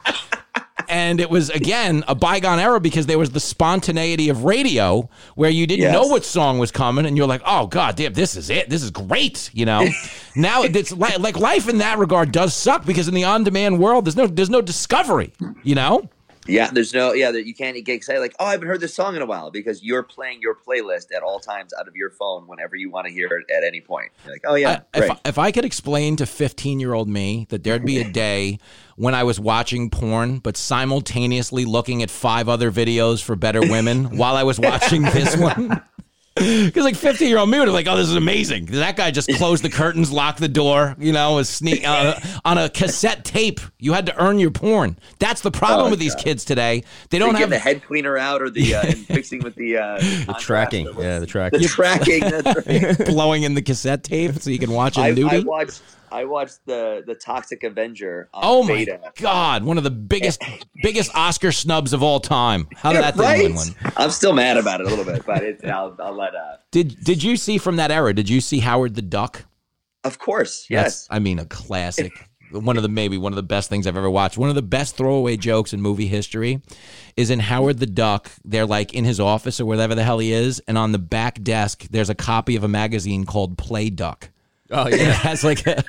and it was again a bygone era because there was the spontaneity of radio where you didn't Yes. know what song was coming and you're like oh god damn this is it this is great you know [LAUGHS] now it's like, like life in that regard does suck because in the on-demand world there's no there's no discovery you know Yeah, there's no yeah that you can't get excited like oh I haven't heard this song in a while because you're playing your playlist at all times out of your phone whenever you want to hear it at any point. You're like oh yeah, I- if, if I could explain to 15 year old me that there'd be a [LAUGHS] day when I was watching porn, but simultaneously looking at five other videos for better women [LAUGHS] while I was watching this one. Because like 15 year old me would have like, oh, this is amazing. That guy just closed the curtains, locked the door, you know, was sneak uh, on a cassette tape. You had to earn your porn. That's the problem Oh, with these kids today. They They don't get have the head cleaner out or the uh, fixing [LAUGHS] with the uh, The tracking. Yeah, the tracking. the tracking. That's [LAUGHS] right. blowing in the cassette tape so you can watch it I, I watched I watched the the Toxic Avenger. On Oh my beta. God! One of the biggest, biggest Oscar snubs of all time. How did that thing right? win one? I'm still mad about it a little bit, but it's, I'll, I'll let. Uh, Did Did you see from that era? Did you see Howard the Duck? of course, That's- yes. I mean, a classic. one of the maybe one of the best things I've ever watched. One of the best throwaway jokes in movie history is in Howard the Duck. They're like in his office or wherever the hell he is, and on the back desk there's a copy of a magazine called Play Duck. Oh And [LAUGHS] it yeah. has like a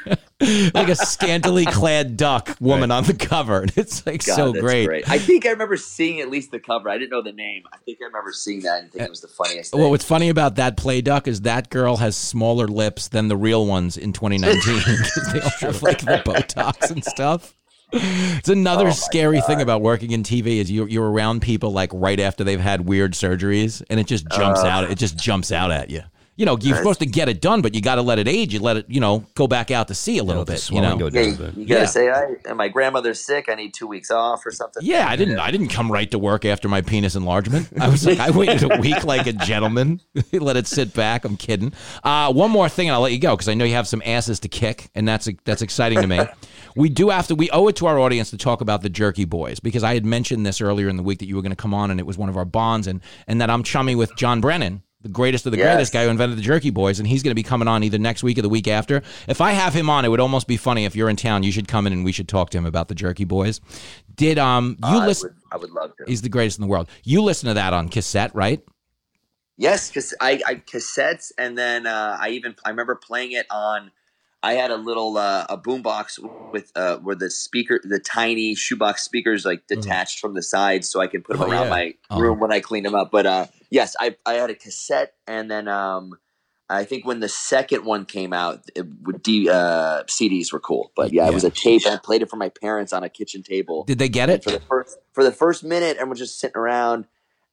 like a scantily [LAUGHS] clad duck woman on the cover, and [LAUGHS] it's like God, so that's great. I think I remember seeing at least the cover. I didn't know the name. I think I remember seeing that and thinking it was the funniest thing. Well, what's funny about that play duck is that girl has smaller lips than the real ones in 2019 because they all have like the Botox and stuff. It's another oh, scary thing about working in TV is you're, you're around people like right after they've had weird surgeries, and it just jumps out. It just jumps out at you. You know, you're supposed to get it done, but you got to let it age. You let it, you know, go back out to sea a little let the bit. You swelling know, go Yeah, down you, a bit. you gotta Yeah. say, I, and my grandmother's sick. I need two weeks off or something. Yeah, I didn't. I didn't come right to work after my penis enlargement. I was like, I waited a week like a gentleman. [LAUGHS] let it sit back. I'm kidding. Uh, one more thing, and I'll let you go because I know you have some asses to kick, and that's that's exciting to me. [LAUGHS] We do have to. We owe it to our audience to talk about the Jerky Boys because I had mentioned this earlier in the week that you were going to come on, and it was one of our bonds, and and that I'm chummy with John Brennan. The greatest of the Yes. greatest guy who invented the Jerky Boys, and he's going to be coming on either next week or the week after. If I have him on, it would almost be funny. If you're in town, you should come in and we should talk to him about the Jerky Boys. Did um you I listen? would, I would love to. He's the greatest in the world. You listen to that on cassette, right? Yes, because I, I cassettes, and then uh, I even I remember playing it on. I had a little uh, a boombox with uh, where the speaker, the tiny shoebox speakers, like detached from the sides, so I can put them Oh, around yeah. my Oh. room when I clean them up. But uh, yes, I I had a cassette, and then um, I think when the second one came out, it, would D, uh, CDs were cool. But yeah, Yeah. it was a tape. and I played it for my parents on a kitchen table. Did they get And it? for the first for the first minute, and we're just sitting around,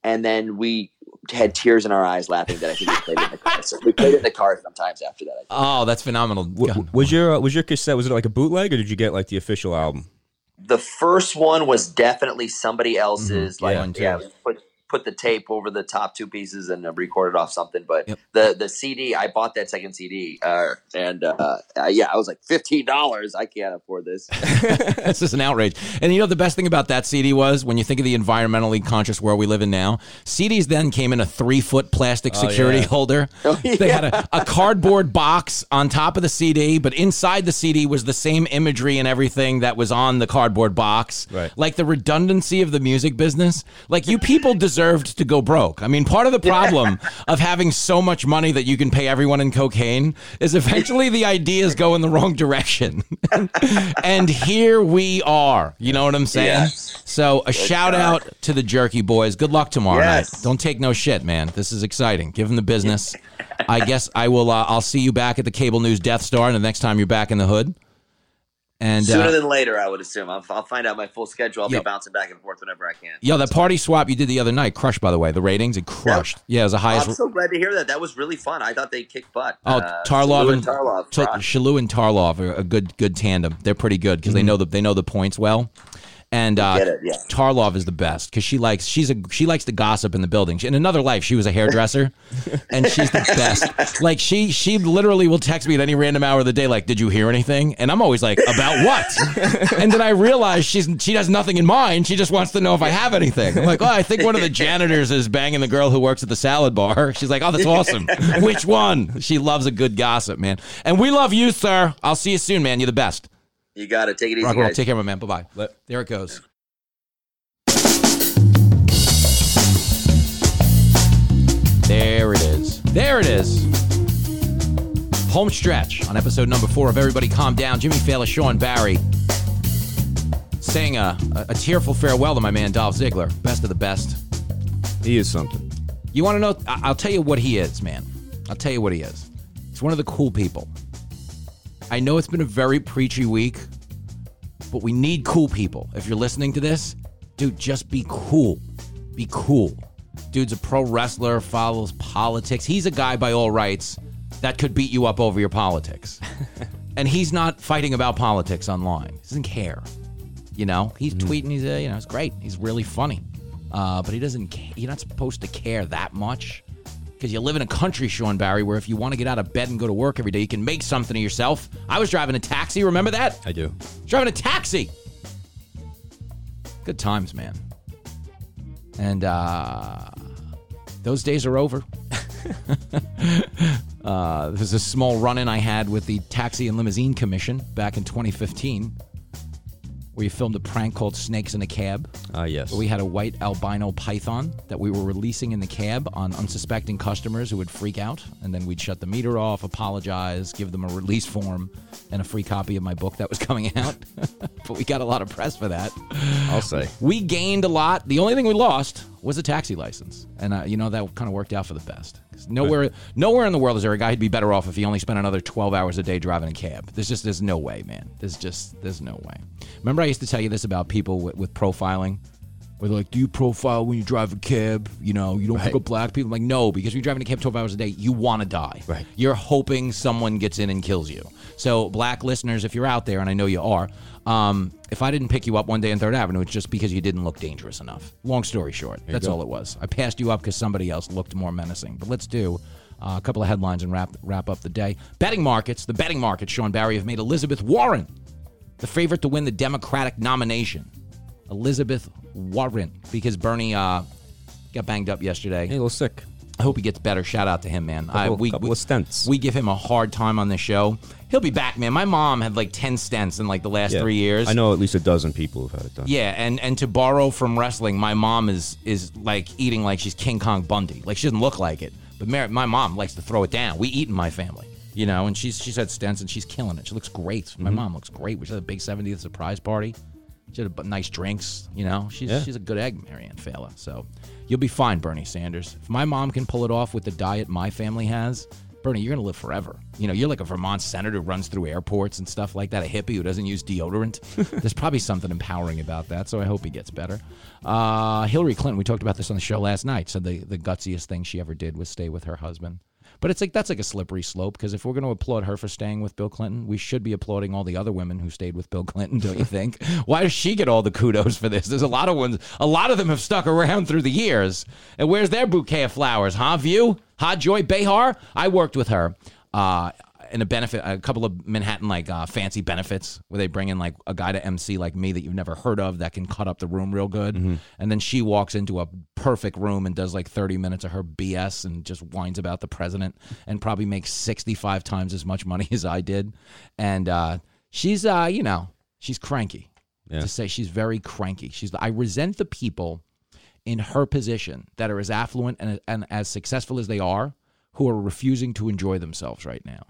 and then we had tears in our eyes laughing that I think we played in the car. So we played in the car sometimes after that. I think. Oh, that's phenomenal. W- was your uh, was your cassette was it like a bootleg or did you get like the official album? The first one was definitely somebody else's. Mhm. Yeah, Like mine too. yeah, put put the tape over the top two pieces and uh, recorded off something. But the the CD, I bought that second CD, uh, and uh, uh, yeah, I was like fifteen dollars. I can't afford this. [LAUGHS] [LAUGHS] That's just an outrage. And you know the best thing about that CD was when you think of the environmentally conscious world we live in now. CDs then came in a three foot plastic Oh, security yeah. holder. [LAUGHS] They had a, a cardboard box on top of the CD, but inside the CD was the same imagery and everything that was on the cardboard box. Right. Like the redundancy of the music business. Like you people deserved to go broke. I mean, part of the problem of having so much money that you can pay everyone in cocaine is eventually the ideas go in the wrong direction. [LAUGHS] and here we are. You know what I'm saying? Yes. So a shout out to the Jerky Boys. Good luck tomorrow Yes. night. Don't take no shit, man. This is exciting. Give them the business. [LAUGHS] I guess I will. Uh, I'll see you back at the Cable News Death Star and the next time you're back in the hood. And Sooner uh, than later, I would assume. I'll, I'll find out my full schedule. I'll Yep. be bouncing back and forth whenever I can. yo, that party swap you did the other night crushed. By the way, the ratings it crushed. Yeah, it was the highest. I'm so glad to hear that. That was really fun. I thought they kicked butt. Oh, Uh, Tarlov and Tarlov. Ta- rock. Shalou and Tarlov are a good good tandem. They're pretty good because they know the they know the points well. And uh, it, yeah. Tarlov is the best because she likes she's a she likes to gossip in the building. She- In another life, she was a hairdresser, [LAUGHS] and she's the best. Like she she literally will text me at any random hour of the day, like, "Did you hear anything?" And I'm always like, "About what?" and then I realize she's she has nothing in mind. She just wants to know if I have anything. I'm like, "Oh, I think one of the janitors is banging the girl who works at the salad bar." She's like, "Oh, that's awesome. Which one?" She loves a good gossip, man. And we love you, sir. I'll see you soon, man. You're the best. You got to take it easy, Rock and roll. guys. Take care, my man. Bye bye. There it goes. There it is. There it is. Home stretch on episode number four of Everybody Calm Down. Jimmy Failla, Sean Barry saying a, a, a tearful farewell to my man Dolph Ziggler. Best of the best. He is something. You want to know? I- I'll tell you what he is, man. I'll tell you what he is. He's one of the cool people. I know it's been a very preachy week, but we need cool people. If you're listening to this, dude, just be cool. Be cool. Dude's a pro wrestler, follows politics. He's a guy by all rights that could beat you up over your politics. [LAUGHS] and he's not fighting about politics online. He doesn't care. You know, he's tweeting. He's uh, you know, it's great. He's really funny, uh, but he doesn't. Ca- you're not supposed to care that much because you live in a country, Sean Barry, where if you want to get out of bed and go to work every day, you can make something of yourself. I was driving a taxi. Remember that? I do. Driving a taxi. Good times, man. And uh, those days are over. [LAUGHS] uh, there's a small run in I had with the Taxi and Limousine Commission back in 2015, where you filmed a prank called Snakes in a Cab. Ah, yes. Where we had a white albino python that we were releasing in the cab on unsuspecting customers who would freak out. And then we'd shut the meter off, apologize, give them a release form, and a free copy of my book that was [LAUGHS] coming out. [LAUGHS] but we got a lot of press for that. I'll say. We gained a lot. The only thing we lost was a taxi license, and uh, you know that kind of worked out for the best. 'Cause nowhere, nowhere in the world is there a guy who'd be better off if he only spent another twelve hours a day driving a cab. There's just there's no way, man. There's just there's no way. Remember, I used to tell you this about people with, with profiling. Where they're like, do you profile when you drive a cab? You know, you don't pick up black people. I'm like, no, because you're driving a cab 12 hours a day, you want to die. Right. You're hoping someone gets in and kills you. So, black listeners, if you're out there, and I know you are, um, if I didn't pick you up one day in Third Avenue, it's just because you didn't look dangerous enough. Long story short, that's go. all it was. I passed you up because somebody else looked more menacing. But let's do uh, a couple of headlines and wrap wrap up the day. Betting markets, the betting markets, Sean Barry have made Elizabeth Warren the favorite to win the Democratic nomination. Elizabeth Warren, because Bernie uh, got banged up yesterday. A little sick. I hope he gets better. Shout out to him, man. I, we, couple we, of stents. we give him a hard time on the show. He'll be back, man. My mom had like 10 stents in like the last Yeah. three years. I know at least a dozen people have had it done. Yeah, and and to borrow from wrestling, my mom is is like eating like she's King Kong Bundy. Like she doesn't look like it, but Mar- my mom likes to throw it down. We eat in my family, you know. And she's she's had stents and she's killing it. She looks great. My Mhm. mom looks great. We had a big 70th surprise party. She had a, nice drinks, you know. She's Yeah. she's a good egg, Marianne Failla. So you'll be fine, Bernie Sanders. If my mom can pull it off with the diet my family has, Bernie, you're gonna live forever. You know, you're like a Vermont senator who runs through airports and stuff like that. A hippie who doesn't use deodorant. [LAUGHS] There's probably something empowering about that. So I hope he gets better. Uh, Hillary Clinton, we talked about this on the show last night. Said the the gutsiest thing she ever did was stay with her husband. But it's like that's like a slippery slope because if we're going to applaud her for staying with Bill Clinton, we should be applauding all the other women who stayed with Bill Clinton. Don't you think? [LAUGHS] Why does she get all the kudos for this? There's a lot of ones. A lot of them have stuck around through the years. And where's their bouquet of flowers? Huh? View, Ha Joy Behar. I worked with her. Uh, in a benefit, a couple of Manhattan like uh, fancy benefits where they bring in like a guy to MC like me that you've never heard of that can cut up the room real good, and then she walks into a perfect room and does like thirty minutes of her BS and just whines about the president and probably makes sixty five times as much money [LAUGHS] as I did, and uh, she's uh, you know she's cranky. To say. She's very cranky. She's I resent the people in her position that are as affluent and, and as successful as they are who are refusing to enjoy themselves right now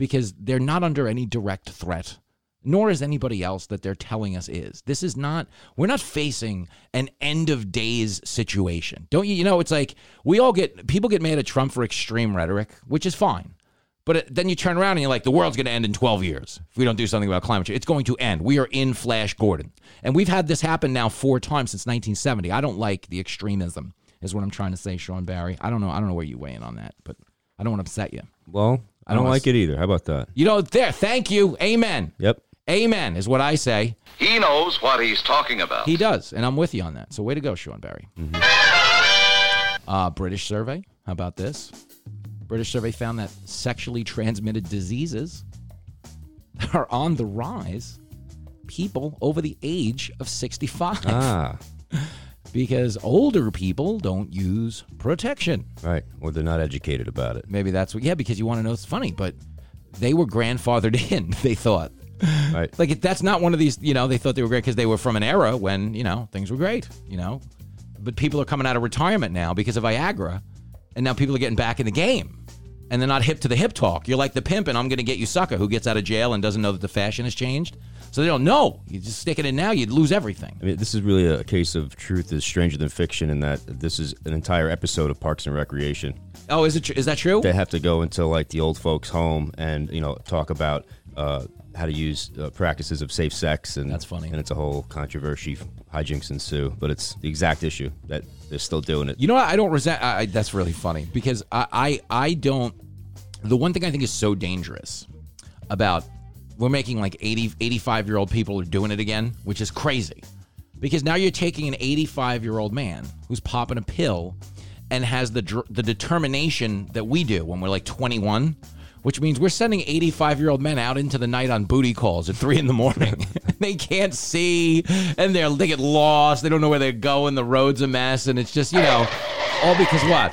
because they're not under any direct threat nor is anybody else that they're telling us is. This is not we're not facing an end of days situation. Don't you you know it's like we all get people get mad at trump for extreme rhetoric which is fine. But then you turn around and you're like the world's going to end in 12 years if we don't do something about climate change. It's going to end. We are in flash gordon. And we've had this happen now four times since 1970 i don't like the extremism is what i'm trying to say sean barry. I don't know i don't know where you weigh in on that but i don't want to upset you. Well, I don't like it either. How about that? you know there thank you amen Yep. Amen is what I say. He knows what he's talking about. He does, and I'm with you on that. So way to go, Sean Barry. Uh, British survey. How about this? British survey found that sexually transmitted diseases are on the rise. People over the age of 65. Ah, [LAUGHS] Because older people don't use protection. right. Or they're not educated about it. Maybe that's what, yeah, because you want to know it's funny, but they were grandfathered [LAUGHS] in, they thought. Right. Like that's not one of these. You know, they thought they were great because they were from an era when you know things were great. You know, but people are coming out of retirement now because of Viagra, and now people are getting back in the game, and they're not hip to the hip talk. You're like the pimp, and I'm going to get you sucker who gets out of jail and doesn't know that the fashion has changed. So they don't know. You just stick it in now, you'd lose everything. I mean, this is really a case of truth is stranger than fiction in that this is an entire episode of Parks and Recreation. Oh, is it? tr- Is that true? They have to go into like the old folks' home and you know talk about uh, how to use uh, practices of safe sex, and That's funny. And it's a whole controversy, hijinks ensue. But it's the exact issue that they're still doing it. You know what? I don't resent. I, I, that's really funny because I, I I don't. The one thing I think is so dangerous about we're making like 80 85 year old people are doing it again, which is crazy. Because now you're taking an 85 year old man who's popping a pill and has the the determination that we do when we're like 21, which means we're sending 85 year old men out into the night on booty calls at three in the morning. [LAUGHS] they can't see and they're they get lost. They don't know where they're going. The road's a mess, and it's just you know all because what?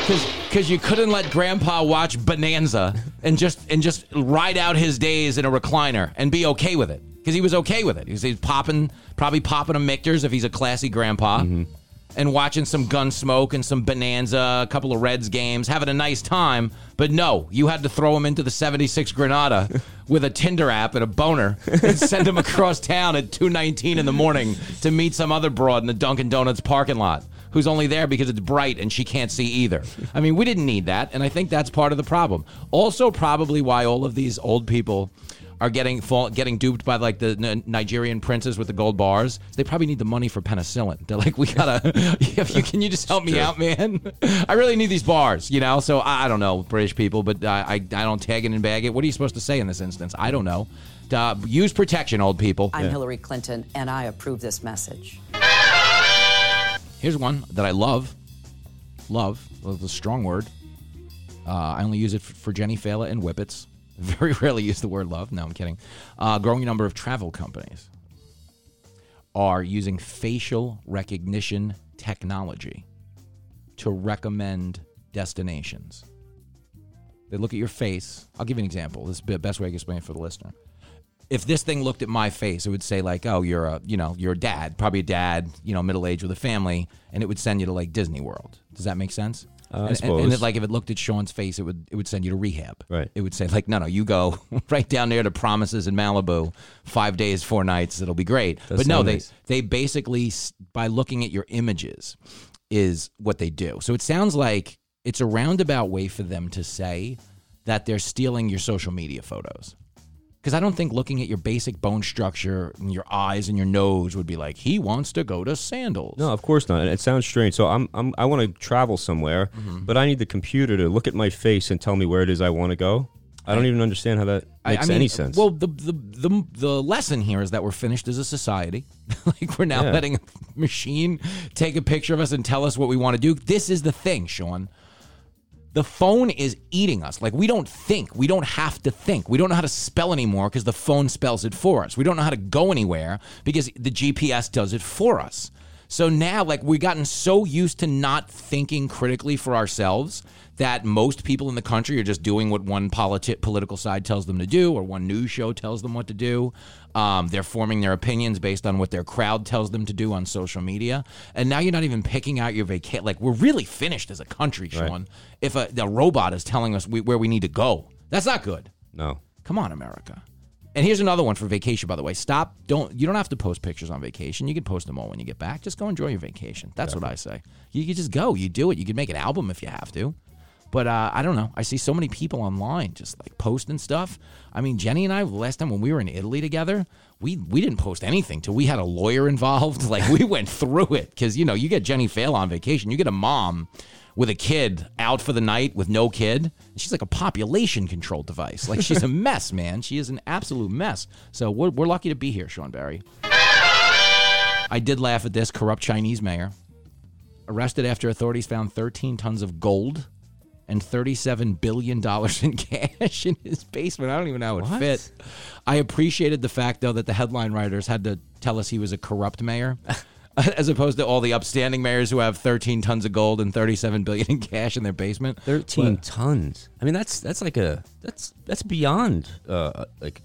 Because cause you couldn't let Grandpa watch Bonanza and just and just ride out his days in a recliner and be okay with it. Because he was okay with it. He was, he's popping, probably popping a Michter's if he's a classy grandpa, mm-hmm. And watching some Gunsmoke and some Bonanza, a couple of Reds games, having a nice time. But no, you had to throw him into the '76 Granada [LAUGHS] with a Tinder app and a boner and [LAUGHS] send him across town at 2:19 in the morning to meet some other broad in the Dunkin' Donuts parking lot who's only there because it's bright and she can't see either. I mean, we didn't need that, and I think that's part of the problem. Also, probably why all of these old people are getting fall, getting duped by like the N- Nigerian princes with the gold bars. They probably need the money for penicillin. They're like, we gotta. [LAUGHS] if you can you just help me out, man? [LAUGHS] I really need these bars, you know. So I, I don't know, British people, but I, I I don't tag it and bag it. What are you supposed to say in this instance? I don't know. Uh, use protection, old people. I'm Hillary Clinton, and I approve this message. Here's one that I love. Love is a strong word. Uh, I only use it f- for Jenny Failla and Whippets. [LAUGHS] Very rarely use the word love. No, I'm kidding. Uh, growing number of travel companies are using facial recognition technology to recommend destinations. They look at your face. I'll give you an example. This is the best way I can explain it for the listener if this thing looked at my face, it would say like, "Oh, you're a, you know, you're a dad, probably a dad, you know, middle aged with a family," and it would send you to like Disney World. Does that make sense? Uh, I and, and- and it, like if it looked at Sean's face, it would it would send you to rehab. Right. It would say like, "No, no, you go [LAUGHS] right down there to Promises in Malibu, five days, four nights. It'll be great." Does but no, sound they they basically by looking at your images is what they do. So it sounds like it's a roundabout way for them to say that they're stealing your social media photos. Because I don't think looking at your basic bone structure and your eyes and your nose would be like, he wants to go to sandals. No, of course not. And it sounds strange. So I'm, I'm I want to travel somewhere, Mhm. but I need the computer to look at my face and tell me where it is I want to go. I don't even understand how that makes I mean, any sense. Well, the, the the the lesson here is that we're finished as a society. [LAUGHS] like we're now Yeah. letting a machine take a picture of us and tell us what we want to do. This is the thing, Sean. The phone is eating us. Like we don't think. We don't have to think. We don't know how to spell anymore because the phone spells it for us. We don't know how to go anywhere because the GPS does it for us. So now, like, we've gotten so used to not thinking critically for ourselves that most people in the country are just doing what one politi- political side tells them to do or one news show tells them what to do. Um, they're forming their opinions based on what their crowd tells them to do on social media. And now you're not even picking out your vacation. Like, we're really finished as a country, Sean. If a, the robot is telling us we, where we need to go, that's not good. no. Come on, America. And here's another one for vacation, by the way. Stop. Don't. You don't have to post pictures on vacation. You can post them all when you get back. Just go enjoy your vacation. That's what I say. You can just go. You do it. You can make an album if you have to. But uh, I don't know. I see so many people online just like posting stuff. I mean, Jenny and I last time when we were in Italy together, we we didn't post anything till we had a lawyer [LAUGHS] involved. Like we went through it because you know you get Jenny Fail on vacation, you get a mom with a kid out for the night with no kid. And she's like a population control device. Like she's a [LAUGHS] mess, man. She is an absolute mess. So we're, we're lucky to be here, Sean Barry. I did laugh at this corrupt Chinese mayor. Arrested after authorities found 13 tons of gold and $37 billion in [LAUGHS] cash in his basement. I don't even know how it What? fit. I appreciated the fact, though, that the headline writers had to tell us he was a corrupt mayor. [LAUGHS] As opposed to all the upstanding mayors who have 13 tons of gold and 37 billion in cash in their basement. Thirteen But- tons. I mean, that's that's like a that's that's beyond uh like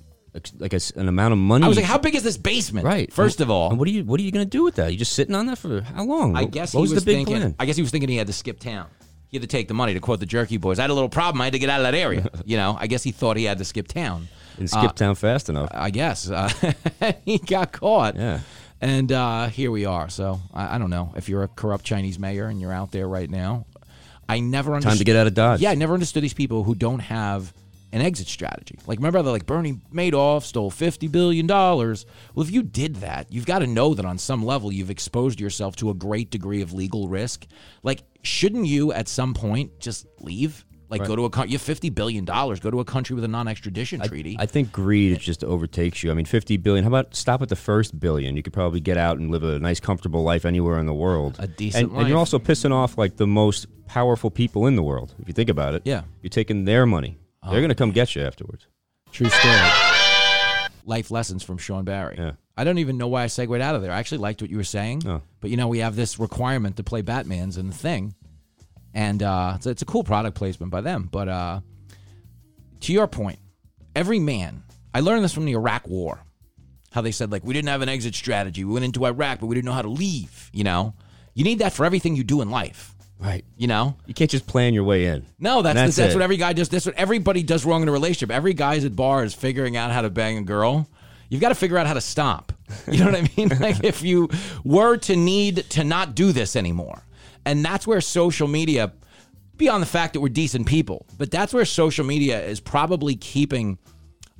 like, a an amount of money. I was like, how big is this basement? Right. First And- of all, and what are you what are you going to do with that? You just sitting on that for how long? I guess what he was, was, the big thinking. plan? I guess he was thinking he had to skip town. He had to take the money to quote the Jerky Boys. I had a little problem. I had to get out of that area. [LAUGHS] you know, I guess he thought he had to skip town. Didn't skip Uh, town fast enough. I guess uh, [LAUGHS] he got caught. Yeah. And uh, here we are. So I, I don't know if you're a corrupt Chinese mayor and you're out there right now. I never understood. Time to get out of Dodge. Yeah, I never understood these people who don't have an exit strategy. Like remember, they're like Bernie Madoff stole fifty billion dollars. Well, if you did that, you've got to know that on some level you've exposed yourself to a great degree of legal risk. Like, shouldn't you at some point just leave? Like, Right. go to a country. You have fifty billion dollars. Go to a country with a non-extradition treaty. I think greed just overtakes you. I mean, 50 billion. How about stop at the first billion? You could probably get out and live a nice, comfortable life anywhere in the world. A decent and, and you're also pissing off like the most powerful people in the world. If you think about it, Yeah. you're taking their money. Oh, They're going to come get you afterwards. True story. Life lessons from Sean Barry. Yeah. I don't even know why I segued out of there. I actually liked what you were saying. Oh. But you know, we have this requirement to play Batman's in the thing. And uh, it's, it's a cool product placement by them. But uh, to your point, every man, I learned this from the Iraq War. How they said, like, we didn't have an exit strategy. We went into Iraq, but we didn't know how to leave. You know, you need that for everything you do in life. Right. You know, You can't just plan your way in. no, that's That's that's, what every guy does. That's what everybody does wrong in a relationship. Every guy's at bars figuring out how to bang a girl. You've got to figure out how to stop. You know what I [LAUGHS] mean? like if you were to need to not do this anymore, and that's where social media, beyond the fact that we're decent people, but that's where social media is probably keeping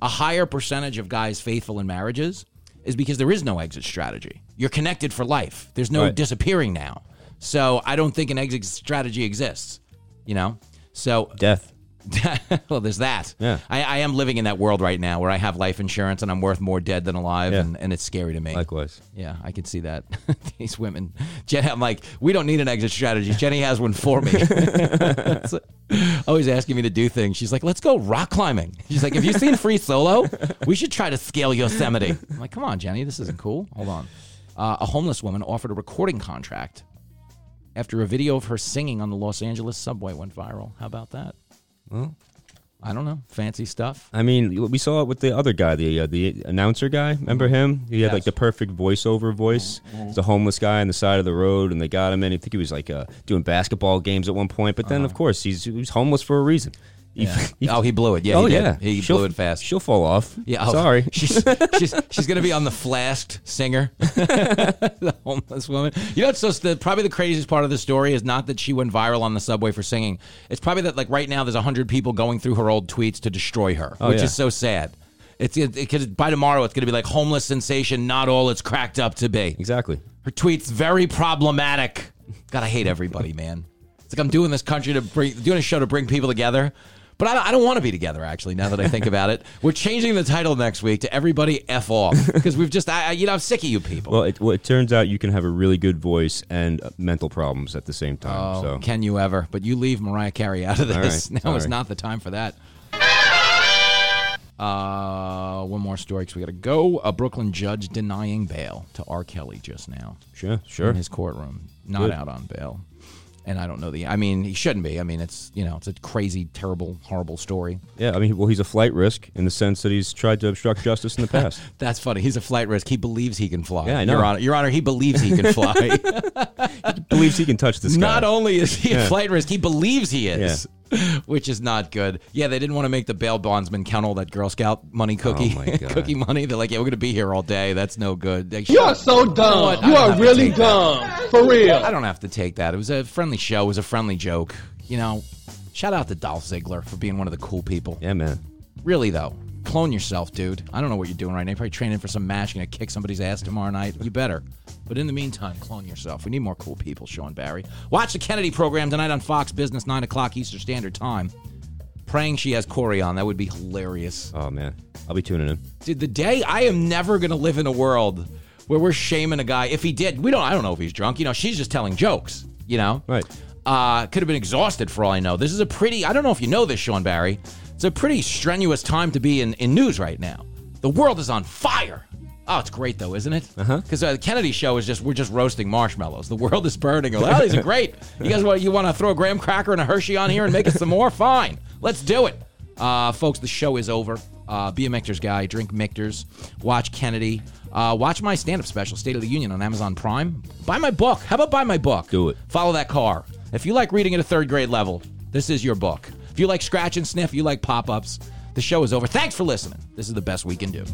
a higher percentage of guys faithful in marriages is because there is no exit strategy. You're connected for life. There's no Right. disappearing now. So I don't think an exit strategy exists. You know? So Death. [LAUGHS] well, there's that. Yeah. I, I am living in that world right now where I have life insurance and I'm worth more dead than alive, Yeah. and, and it's scary to me. Likewise. Yeah, I can see that. [LAUGHS] These women, Jenny, I'm like, we don't need an exit strategy. Jenny has one for me. [LAUGHS] So, always asking me to do things. She's like, let's go rock climbing. She's like, have you seen Free Solo? We should try to scale Yosemite. I'm like, come on, Jenny, this isn't cool. Hold on. Uh, a homeless woman offered a recording contract after a video of her singing on the Los Angeles subway went viral. How about that? Well, I don't know. Fancy stuff. I mean, we saw it with the other guy, the uh, the announcer guy. Remember him? He had like the perfect voiceover voice. He's a homeless guy on the side of the road, and they got him in. I think he was like uh, doing basketball games at one point. But then, of course, he's he was homeless for a reason. Yeah. [LAUGHS] oh, he blew it. Yeah. oh he did. yeah, He She'll- blew it fast. She'll fall off. Yeah. oh, sorry. [LAUGHS] She's she's she's gonna be on the flasked singer, [LAUGHS] the homeless woman. You know, it's just the probably the craziest part of the story is not that she went viral on the subway for singing. It's probably that like right now there's hundred people going through her old tweets to destroy her, Oh, which yeah. is so sad. It's because by tomorrow it's gonna be like homeless sensation, not all it's cracked up to be. Exactly. Her tweets very problematic. God, I hate everybody, man. It's like I'm doing this country to bring, doing a show to bring people together. But I, I don't want to be together, actually, now that I think about it. [LAUGHS] We're changing the title next week to Everybody F Off. Because we've just, I, I- you know, I'm sick of you people. Well, it, well, it turns out you can have a really good voice and uh, mental problems at the same time. Oh, so can you ever? But you leave Mariah Carey out of this. right, [LAUGHS] Now is not the time for that. Uh, one more story because we got to go. A Brooklyn judge denying bail to R. Kelly just now. Sure, sure. In his courtroom, not Good. out on bail. And I don't know the. I mean, he shouldn't be. I mean, it's you know, it's a crazy, terrible, horrible story. yeah, I mean, well, he's a flight risk in the sense that he's tried to obstruct justice in the past. [LAUGHS] That's funny. He's a flight risk. He believes he can fly. Yeah, I know. Your Honor, Your Honor he believes he can fly. [LAUGHS] he Believes he can touch the [LAUGHS] sky. Not only is he a flight risk, he believes he is, [LAUGHS] which is not good. Yeah, they didn't want to make the bail bondsman count all that Girl Scout money cookie, Oh, cookie [LAUGHS] money. They're like, yeah, we're gonna be here all day. That's no good. Like, you are so You know dumb. what? You are really take that. dumb. For real. I don't have to take that. It was a friendly show. It was a friendly joke. You know, shout out to Dolph Ziggler for being one of the cool people. Yeah, man. Really though, clone yourself, dude. I don't know what you're doing right now. You're probably training for some match. You're gonna kick somebody's ass tomorrow night. You better. But in the meantime, clone yourself. We need more cool people, Sean Barry. Watch the Kennedy program tonight on Fox Business, 9 o'clock Eastern Standard Time. Praying she has Corey on. That would be hilarious. Oh man, I'll be tuning in. Dude, the day I am never gonna live in a world where we're shaming a guy. If he did, we don't. I don't know if he's drunk. You know, she's just telling jokes. You know, right? Uh, could have been exhausted for all I know. This is a pretty. I don't know if you know this, Sean Barry. It's a pretty strenuous time to be in in news right now. The world is on fire. Oh, it's great though, isn't it? Uh-huh. Because uh, the Kennedy show is just we're just roasting marshmallows. The world is burning. Oh, these are [LAUGHS] great. You guys want you want to throw a graham cracker and a Hershey on here and make it some more? [LAUGHS] Fine, let's do it. Uh, folks, the show is over. Uh, be a Michter's guy. Drink Michter's. Watch Kennedy. Uh, watch my stand-up special, State of the Union, on Amazon Prime. Buy my book. How about buy my book? Do it. Follow that car. If you like reading at a third grade level, this is your book. If you like scratch and sniff, you like pop-ups. The show is over. Thanks for listening. This is the best we can do.